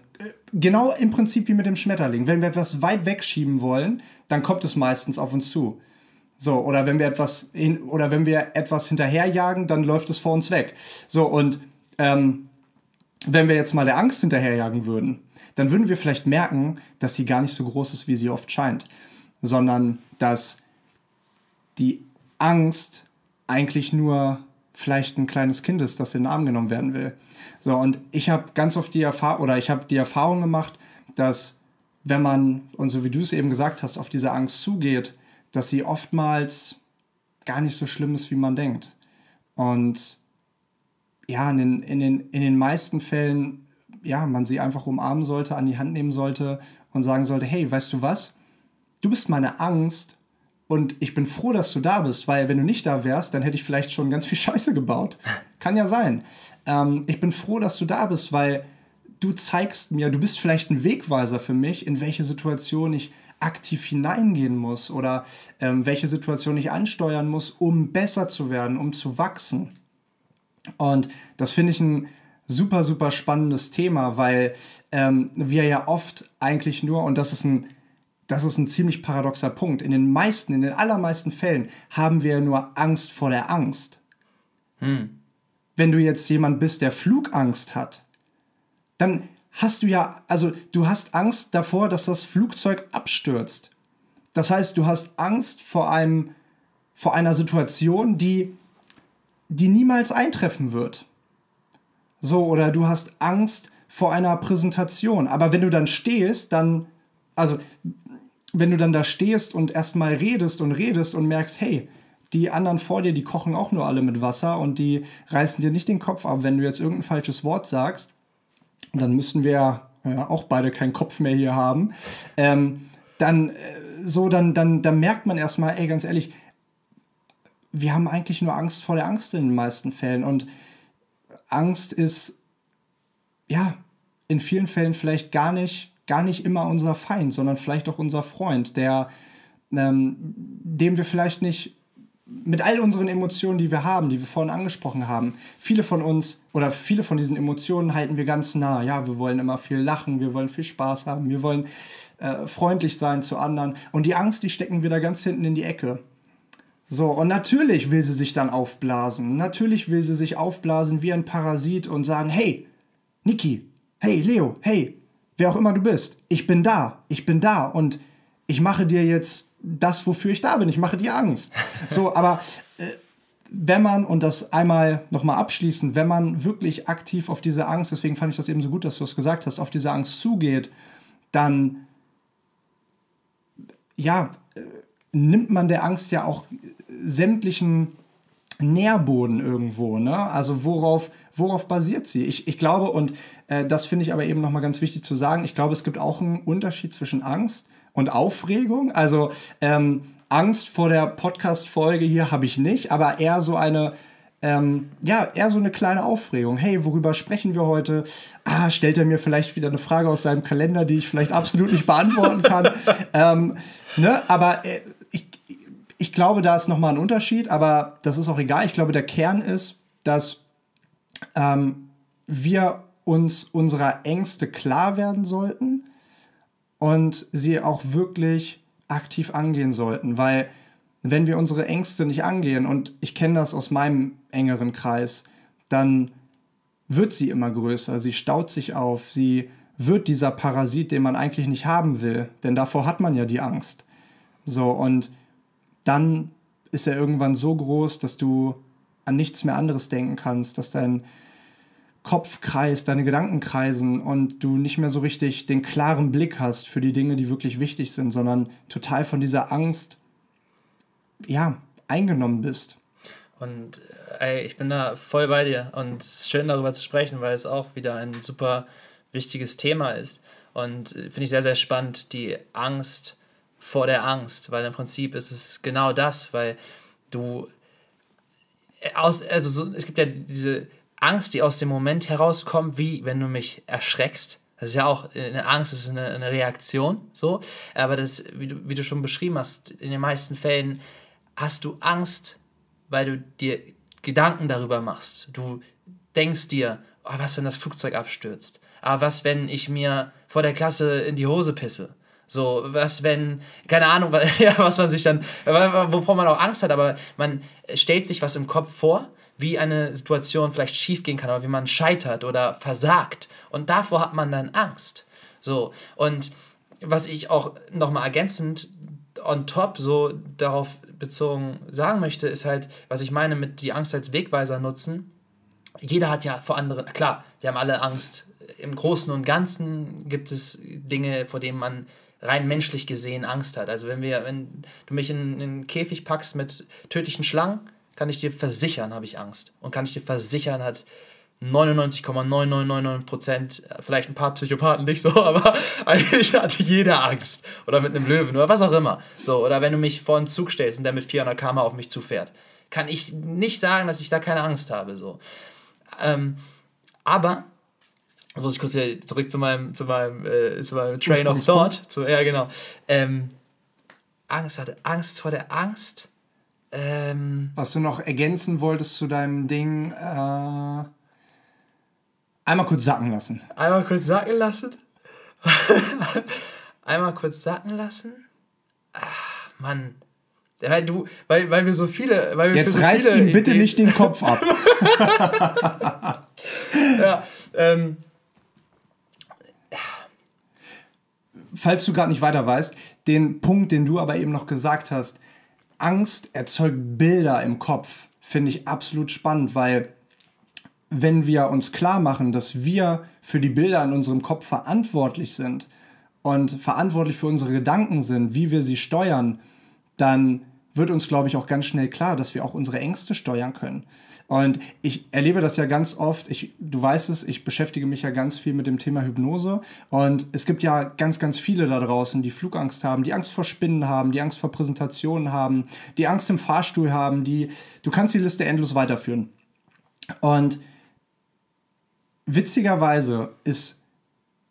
Speaker 1: Genau im Prinzip wie mit dem Schmetterling. Wenn wir etwas weit wegschieben wollen, dann kommt es meistens auf uns zu. So, oder wenn wir etwas hin, oder wenn wir etwas hinterherjagen, dann läuft es vor uns weg. So, und ähm, wenn wir jetzt mal der Angst hinterherjagen würden, dann würden wir vielleicht merken, dass sie gar nicht so groß ist, wie sie oft scheint, sondern dass die Angst eigentlich nur vielleicht ein kleines Kind ist, das in den Arm genommen werden will. So, und ich habe ganz oft die Erfahrung, oder ich habe die Erfahrung gemacht, dass wenn man, und so wie du es eben gesagt hast, auf diese Angst zugeht, dass sie oftmals gar nicht so schlimm ist, wie man denkt. Und ja, in den, in den, in den meisten Fällen ja, man sie einfach umarmen sollte, an die Hand nehmen sollte und sagen sollte, hey, weißt du was? Du bist meine Angst und ich bin froh, dass du da bist, weil wenn du nicht da wärst, dann hätte ich vielleicht schon ganz viel Scheiße gebaut. Kann ja sein. Ähm, ich bin froh, dass du da bist, weil du zeigst mir, du bist vielleicht ein Wegweiser für mich, in welche Situation ich aktiv hineingehen muss oder ähm, welche Situation ich ansteuern muss, um besser zu werden, um zu wachsen. Und das finde ich ein super, super spannendes Thema, weil ähm, wir ja oft eigentlich nur, und das ist ein das ist ein ziemlich paradoxer Punkt. In den meisten, in den allermeisten Fällen haben wir nur Angst vor der Angst. Hm. Wenn du jetzt jemand bist, der Flugangst hat, dann hast du ja, also du hast Angst davor, dass das Flugzeug abstürzt. Das heißt, du hast Angst vor einem, vor einer Situation, die, die niemals eintreffen wird. So, oder du hast Angst vor einer Präsentation. Aber wenn du dann stehst, dann, also wenn du dann da stehst und erstmal redest und redest und merkst, hey, die anderen vor dir, die kochen auch nur alle mit Wasser und die reißen dir nicht den Kopf ab, wenn du jetzt irgendein falsches Wort sagst, dann müssten wir ja auch beide keinen Kopf mehr hier haben. Ähm, dann äh, so, dann, dann, dann merkt man erstmal, ey, ganz ehrlich, wir haben eigentlich nur Angst vor der Angst in den meisten Fällen. Und Angst ist, ja, in vielen Fällen vielleicht gar nicht gar nicht immer unser Feind, sondern vielleicht auch unser Freund, der, ähm, dem wir vielleicht nicht mit all unseren Emotionen, die wir haben, die wir vorhin angesprochen haben, viele von uns oder viele von diesen Emotionen halten wir ganz nah. Ja, wir wollen immer viel lachen, wir wollen viel Spaß haben, wir wollen äh, freundlich sein zu anderen. Und die Angst, die stecken wir da ganz hinten in die Ecke. So, und natürlich will sie sich dann aufblasen. Natürlich will sie sich aufblasen wie ein Parasit und sagen, hey, Niki, hey, Leo, hey, wer auch immer du bist, ich bin da, ich bin da und ich mache dir jetzt das, wofür ich da bin, ich mache dir Angst. So, aber äh, wenn man, und das einmal nochmal abschließend, wenn man wirklich aktiv auf diese Angst, deswegen fand ich das eben so gut, dass du es gesagt hast, auf diese Angst zugeht, dann, ja, äh, nimmt man der Angst ja auch sämtlichen Nährboden irgendwo, ne? Also worauf, worauf basiert sie? Ich, ich glaube, und äh, das finde ich aber eben nochmal ganz wichtig zu sagen, ich glaube, es gibt auch einen Unterschied zwischen Angst und Aufregung. Also ähm, Angst vor der Podcast-Folge hier habe ich nicht, aber eher so eine, ähm, ja, eher so eine kleine Aufregung. Hey, worüber sprechen wir heute? Ah, stellt er mir vielleicht wieder eine Frage aus seinem Kalender, die ich vielleicht absolut nicht beantworten kann. ähm, ne? Aber äh, ich, ich glaube, da ist nochmal ein Unterschied, aber das ist auch egal. Ich glaube, der Kern ist, dass ähm, wir uns unserer Ängste klar werden sollten und sie auch wirklich aktiv angehen sollten, weil wenn wir unsere Ängste nicht angehen, und ich kenne das aus meinem engeren Kreis, dann wird sie immer größer, sie staut sich auf, sie wird dieser Parasit, den man eigentlich nicht haben will, denn davor hat man ja die Angst. So, und dann ist er irgendwann so groß, dass du an nichts mehr anderes denken kannst, dass dein Kopf kreist, deine Gedanken kreisen und du nicht mehr so richtig den klaren Blick hast für die Dinge, die wirklich wichtig sind, sondern total von dieser Angst, ja, eingenommen bist.
Speaker 2: Und ey, ich bin da voll bei dir und es ist schön darüber zu sprechen, weil es auch wieder ein super wichtiges Thema ist. Und äh, finde ich sehr, sehr spannend, die Angst vor der Angst, weil im Prinzip ist es genau das, weil du aus, also so, es gibt ja diese Angst, die aus dem Moment herauskommt, wie wenn du mich erschreckst. Das ist ja auch eine Angst, das ist eine, eine Reaktion, so. Aber das, wie du, wie du schon beschrieben hast, in den meisten Fällen hast du Angst, weil du dir Gedanken darüber machst. Du denkst dir, oh, was, wenn das Flugzeug abstürzt? Ah, was, wenn ich mir vor der Klasse in die Hose pisse? So, was, wenn, keine Ahnung, ja, was man sich dann, wovor man auch Angst hat, aber man stellt sich was im Kopf vor, wie eine Situation vielleicht schiefgehen kann oder wie man scheitert oder versagt. Und davor hat man dann Angst. So, und was ich auch nochmal ergänzend on top so darauf bezogen sagen möchte, ist halt, was ich meine mit die Angst als Wegweiser nutzen. Jeder hat ja vor anderen, klar, wir haben alle Angst. Im Großen und Ganzen gibt es Dinge, vor denen man rein menschlich gesehen Angst hat. Also wenn wir, wenn du mich in, in einen Käfig packst mit tödlichen Schlangen, kann ich dir versichern, habe ich Angst. Und kann ich dir versichern, hat 99,9999% vielleicht ein paar Psychopathen nicht so, aber eigentlich hatte jeder Angst. Oder mit einem Löwen oder was auch immer. So, oder wenn du mich vor einen Zug stellst und der mit 400 km auf mich zufährt, kann ich nicht sagen, dass ich da keine Angst habe. So. Ähm, aber, jetzt muss ich kurz wieder zurück zu meinem, zu meinem, äh, zu meinem Train of Thought. Zu, ja, genau. Ähm, Angst, hatte Angst vor der Angst. Ähm,
Speaker 1: Was du noch ergänzen wolltest zu deinem Ding, äh, einmal kurz sacken lassen.
Speaker 2: Einmal kurz sacken lassen? einmal kurz sacken lassen? Ach, Mann. Weil du, weil, weil wir so viele. Weil wir
Speaker 1: Jetzt
Speaker 2: so
Speaker 1: reißt ihm bitte Ideen nicht den Kopf ab.
Speaker 2: ja, ähm.
Speaker 1: Falls du gerade nicht weiter weißt, den Punkt, den du aber eben noch gesagt hast, Angst erzeugt Bilder im Kopf, finde ich absolut spannend, weil wenn wir uns klar machen, dass wir für die Bilder in unserem Kopf verantwortlich sind und verantwortlich für unsere Gedanken sind, wie wir sie steuern, dann wird uns, glaube ich, auch ganz schnell klar, dass wir auch unsere Ängste steuern können. Und ich erlebe das ja ganz oft. Ich, du weißt es, ich beschäftige mich ja ganz viel mit dem Thema Hypnose. Und es gibt ja ganz, ganz viele da draußen, die Flugangst haben, die Angst vor Spinnen haben, die Angst vor Präsentationen haben, die Angst im Fahrstuhl haben, die, du kannst die Liste endlos weiterführen. Und witzigerweise ist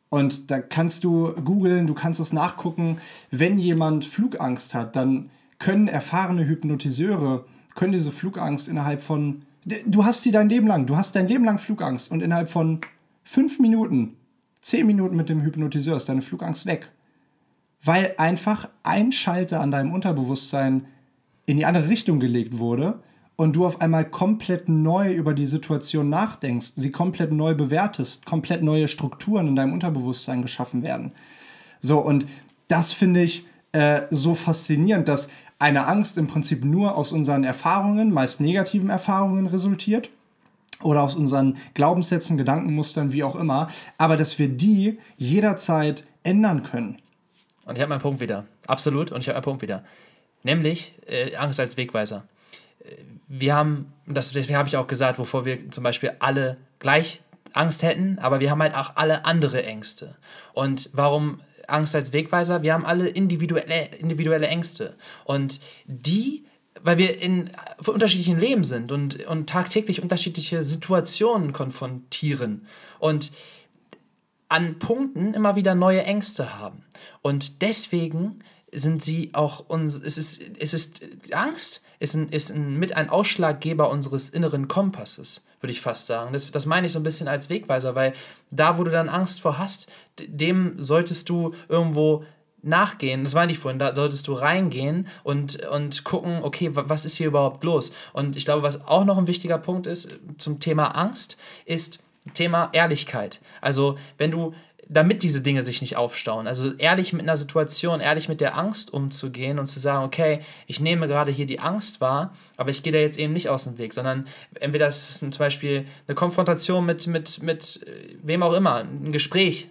Speaker 1: und da kannst du googeln, du kannst es nachgucken. Wenn jemand Flugangst hat, dann können erfahrene Hypnotiseure, können diese Flugangst innerhalb von, du hast sie dein Leben lang, du hast dein Leben lang Flugangst und innerhalb von fünf Minuten, zehn Minuten mit dem Hypnotiseur ist deine Flugangst weg. Weil einfach ein Schalter an deinem Unterbewusstsein in die andere Richtung gelegt wurde und du auf einmal komplett neu über die Situation nachdenkst, sie komplett neu bewertest, komplett neue Strukturen in deinem Unterbewusstsein geschaffen werden. So, und das finde ich äh, so faszinierend, dass eine Angst im Prinzip nur aus unseren Erfahrungen, meist negativen Erfahrungen resultiert oder aus unseren Glaubenssätzen, Gedankenmustern, wie auch immer, aber dass wir die jederzeit ändern können.
Speaker 2: Und ich habe meinen Punkt wieder. Absolut. Und ich habe meinen Punkt wieder. Nämlich äh, Angst als Wegweiser. Wir haben, das, habe ich auch gesagt, wovor wir zum Beispiel alle gleich Angst hätten, aber wir haben halt auch alle andere Ängste. Und warum Angst als Wegweiser, wir haben alle individuelle, individuelle Ängste. Und die, weil wir in unterschiedlichen Leben sind und, und tagtäglich unterschiedliche Situationen konfrontieren und an Punkten immer wieder neue Ängste haben. Und deswegen sind sie auch uns, es ist, es ist Angst ist, ein, ist ein, mit ein Ausschlaggeber unseres inneren Kompasses würde ich fast sagen. Das, das meine ich so ein bisschen als Wegweiser, weil da, wo du dann Angst vor hast, dem solltest du irgendwo nachgehen, das meine ich vorhin, da solltest du reingehen und, und gucken, okay, was ist hier überhaupt los? Und ich glaube, was auch noch ein wichtiger Punkt ist zum Thema Angst, ist Thema Ehrlichkeit. Also, wenn du damit diese Dinge sich nicht aufstauen. Also ehrlich mit einer Situation, ehrlich mit der Angst umzugehen und zu sagen, okay, ich nehme gerade hier die Angst wahr, aber ich gehe da jetzt eben nicht aus dem Weg, sondern entweder das ist zum Beispiel eine Konfrontation mit, mit, mit äh, wem auch immer, ein Gespräch,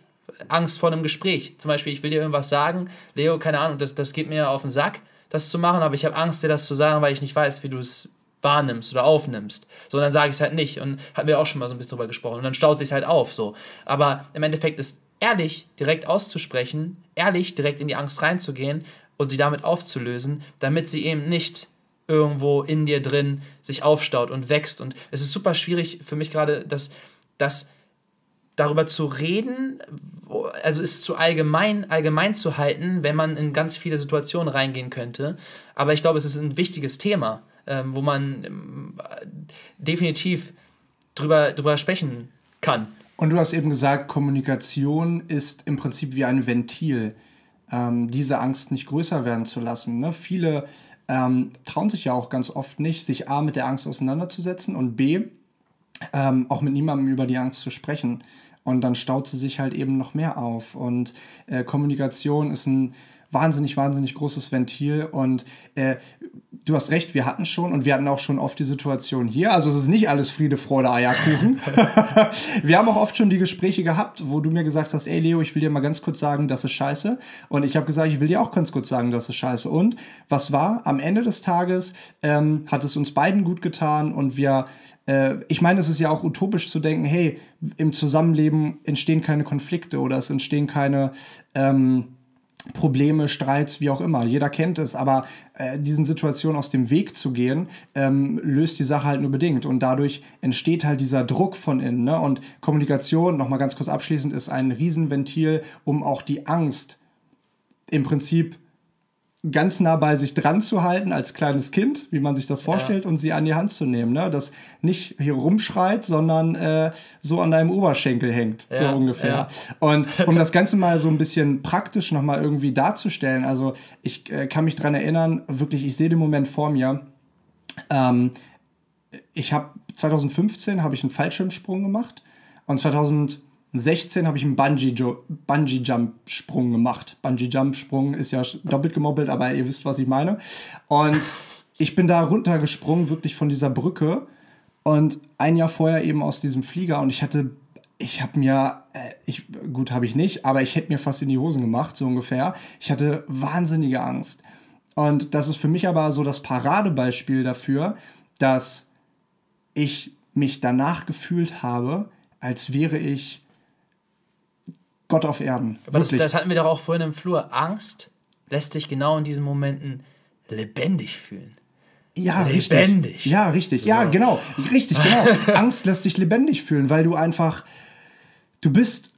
Speaker 2: Angst vor einem Gespräch. Zum Beispiel, ich will dir irgendwas sagen, Leo, keine Ahnung, das, das geht mir auf den Sack, das zu machen, aber ich habe Angst, dir das zu sagen, weil ich nicht weiß, wie du es wahrnimmst oder aufnimmst. So, dann sage ich es halt nicht. Und hatten wir auch schon mal so ein bisschen drüber gesprochen. Und dann staut sich halt auf. So. Aber im Endeffekt ist ehrlich direkt auszusprechen, ehrlich direkt in die Angst reinzugehen und sie damit aufzulösen, damit sie eben nicht irgendwo in dir drin sich aufstaut und wächst. Und es ist super schwierig für mich gerade, dass das darüber zu reden, also ist zu allgemein, allgemein zu halten, wenn man in ganz viele Situationen reingehen könnte. Aber ich glaube, es ist ein wichtiges Thema, ähm, wo man ähm, definitiv drüber, drüber sprechen kann.
Speaker 1: Und du hast eben gesagt, Kommunikation ist im Prinzip wie ein Ventil, ähm, diese Angst nicht größer werden zu lassen. Ne? Viele ähm, trauen sich ja auch ganz oft nicht, sich A mit der Angst auseinanderzusetzen und B ähm, auch mit niemandem über die Angst zu sprechen. Und dann staut sie sich halt eben noch mehr auf. Und äh, Kommunikation ist ein wahnsinnig, wahnsinnig großes Ventil. Und äh, du hast recht, wir hatten schon und wir hatten auch schon oft die Situation hier. Also es ist nicht alles Friede, Freude, Eierkuchen. wir haben auch oft schon die Gespräche gehabt, wo du mir gesagt hast, ey Leo, ich will dir mal ganz kurz sagen, das ist scheiße. Und ich habe gesagt, ich will dir auch ganz kurz sagen, das ist scheiße. Und was war? Am Ende des Tages ähm, hat es uns beiden gut getan und wir äh, ich meine, es ist ja auch utopisch zu denken, hey, im Zusammenleben entstehen keine Konflikte oder es entstehen keine ähm, Probleme, Streits, wie auch immer. Jeder kennt es, aber äh, diesen Situationen aus dem Weg zu gehen, ähm, löst die Sache halt nur bedingt. Und dadurch entsteht halt dieser Druck von innen. Ne? Und Kommunikation, nochmal ganz kurz abschließend, ist ein Riesenventil, um auch die Angst im Prinzip ganz nah bei sich dran zu halten als kleines Kind, wie man sich das vorstellt, ja. und sie an die Hand zu nehmen. Ne? Das nicht hier rumschreit, sondern äh, so an deinem Oberschenkel hängt, ja, so ungefähr. Ja. Und um das Ganze mal so ein bisschen praktisch nochmal irgendwie darzustellen, also ich äh, kann mich dran erinnern, wirklich, ich sehe den Moment vor mir. Ähm, ich habe 2015 habe ich einen Fallschirmsprung gemacht und 2000 16 habe ich einen Bungee-Jump-Sprung gemacht. Bungee-Jump-Sprung ist ja doppelt gemobbelt, aber ihr wisst, was ich meine. Und ich bin da runtergesprungen, wirklich von dieser Brücke. Und ein Jahr vorher eben aus diesem Flieger. Und ich hatte, ich habe mir, äh, ich, gut habe ich nicht, aber ich hätte mir fast in die Hosen gemacht, so ungefähr. Ich hatte wahnsinnige Angst. Und das ist für mich aber so das Paradebeispiel dafür, dass ich mich danach gefühlt habe, als wäre ich Gott auf Erden.
Speaker 2: Aber das, das, hatten wir doch auch vorhin im Flur. Angst lässt dich genau in diesen Momenten lebendig fühlen.
Speaker 1: Ja, lebendig. Richtig. Ja, richtig. So. Ja, genau. Richtig, genau. Angst lässt dich lebendig fühlen, weil du einfach, du bist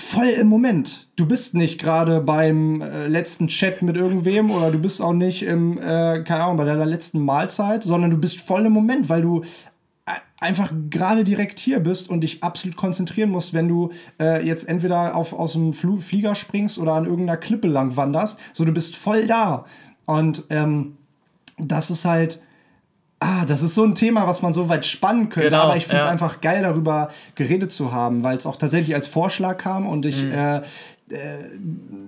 Speaker 1: voll im Moment. Du bist nicht gerade beim äh, letzten Chat mit irgendwem oder du bist auch nicht im, äh, keine Ahnung, bei deiner letzten Mahlzeit, sondern du bist voll im Moment, weil du einfach gerade direkt hier bist und dich absolut konzentrieren musst, wenn du äh, jetzt entweder auf, aus dem Fl Flieger springst oder an irgendeiner Klippe lang wanderst. So, du bist voll da. Und ähm, das ist halt. Ah, das ist so ein Thema, was man so weit spannen könnte, genau, aber ich finde es ja. einfach geil, darüber geredet zu haben, weil es auch tatsächlich als Vorschlag kam und ich mhm. äh, äh,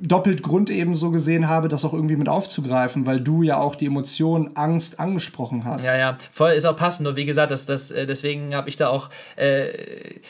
Speaker 1: doppelt Grund eben so gesehen habe, das auch irgendwie mit aufzugreifen, weil du ja auch die Emotion Angst angesprochen hast.
Speaker 2: Ja, ja, voll ist auch passend. Und wie gesagt, das, das, äh, deswegen habe ich da auch äh,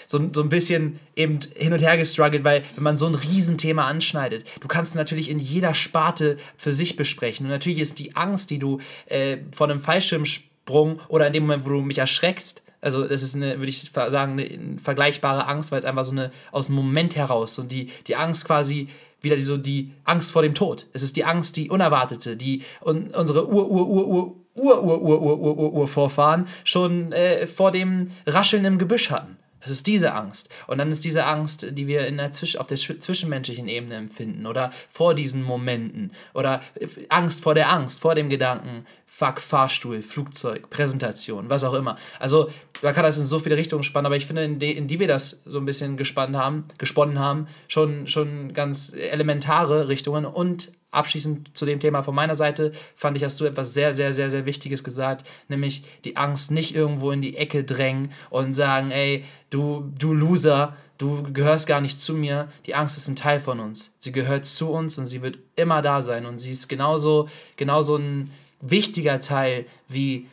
Speaker 2: so, so ein bisschen eben hin und her gestruggelt, weil wenn man so ein Riesenthema anschneidet, du kannst natürlich in jeder Sparte für sich besprechen. Und natürlich ist die Angst, die du äh, vor einem Fallschirmsprung oder in dem Moment, wo du mich erschreckst, also das ist eine, würde ich sagen, eine vergleichbare Angst, weil es einfach so eine aus dem Moment heraus und die, die Angst quasi wieder die, so die Angst vor dem Tod. Es ist die Angst, die unerwartete, die un, unsere Ur, Ur, Ur, Ur, Ur, Ur, Ur, Ur, Ur, Ur, Ur Vorfahren schon äh, vor dem Rascheln im Gebüsch hatten. Das ist diese Angst. Und dann ist diese Angst, die wir in der Zwisch auf der zwischenmenschlichen Ebene empfinden oder vor diesen Momenten oder Angst vor der Angst, vor dem Gedanken, fuck, Fahrstuhl, Flugzeug, Präsentation, was auch immer. Also man kann das in so viele Richtungen spannen, aber ich finde, in die, in die wir das so ein bisschen gespannt haben, gesponnen haben, schon, schon ganz elementare Richtungen und abschließend zu dem Thema von meiner Seite fand ich, hast du etwas sehr, sehr, sehr, sehr Wichtiges gesagt, nämlich die Angst nicht irgendwo in die Ecke drängen und sagen, ey, du, du Loser, du gehörst gar nicht zu mir. Die Angst ist ein Teil von uns. Sie gehört zu uns und sie wird immer da sein und sie ist genauso, genauso ein wichtiger Teil wie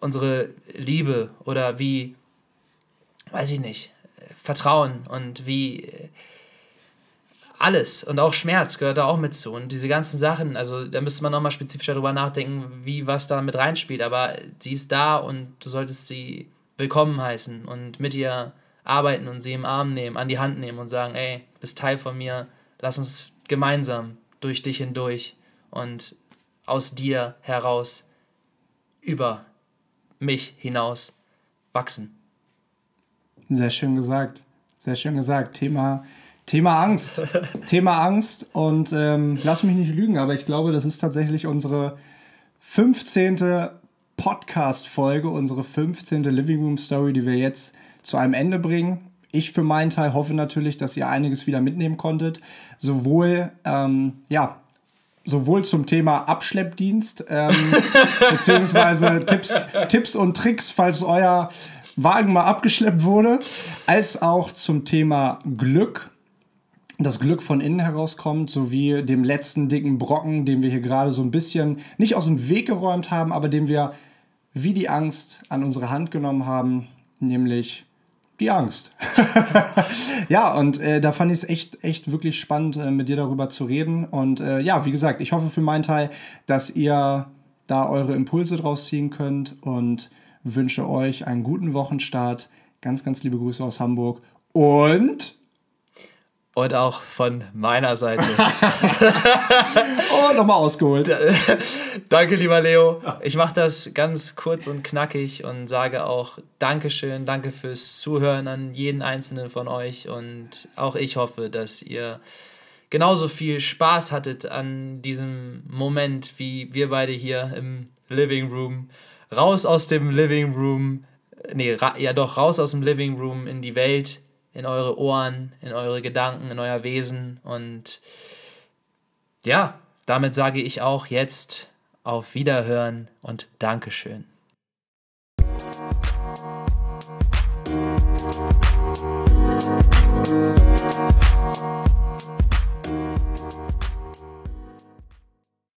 Speaker 2: unsere Liebe oder wie, weiß ich nicht, Vertrauen und wie alles und auch Schmerz gehört da auch mit zu. Und diese ganzen Sachen, also da müsste man nochmal spezifischer drüber nachdenken, wie was da mit reinspielt. Aber sie ist da und du solltest sie willkommen heißen und mit ihr arbeiten und sie im Arm nehmen, an die Hand nehmen und sagen, ey, bist Teil von mir, lass uns gemeinsam durch dich hindurch und aus dir heraus über mich hinaus wachsen.
Speaker 1: Sehr schön gesagt. Sehr schön gesagt. Thema Thema Angst. Thema Angst. Und ähm, lass mich nicht lügen, aber ich glaube, das ist tatsächlich unsere 15. Podcast-Folge, unsere 15. Living Room Story, die wir jetzt zu einem Ende bringen. Ich für meinen Teil hoffe natürlich, dass ihr einiges wieder mitnehmen konntet. Sowohl, ähm, ja, sowohl zum Thema Abschleppdienst, ähm, beziehungsweise Tipps, Tipps und Tricks, falls euer Wagen mal abgeschleppt wurde, als auch zum Thema Glück. Das Glück von innen herauskommt, sowie dem letzten dicken Brocken, den wir hier gerade so ein bisschen nicht aus dem Weg geräumt haben, aber den wir wie die Angst an unsere Hand genommen haben, nämlich die Angst. ja, und äh, da fand ich es echt, echt wirklich spannend, äh, mit dir darüber zu reden. Und äh, ja, wie gesagt, ich hoffe für meinen Teil, dass ihr da eure Impulse draus ziehen könnt und wünsche euch einen guten Wochenstart. Ganz, ganz liebe Grüße aus Hamburg und
Speaker 2: und auch von meiner Seite.
Speaker 1: oh, nochmal ausgeholt.
Speaker 2: Danke, lieber Leo. Ich mache das ganz kurz und knackig und sage auch Dankeschön, danke fürs Zuhören an jeden einzelnen von euch. Und auch ich hoffe, dass ihr genauso viel Spaß hattet an diesem Moment wie wir beide hier im Living Room. Raus aus dem Living Room, nee, ja doch, raus aus dem Living Room in die Welt in eure Ohren, in eure Gedanken, in euer Wesen. Und ja, damit sage ich auch jetzt auf Wiederhören und Dankeschön.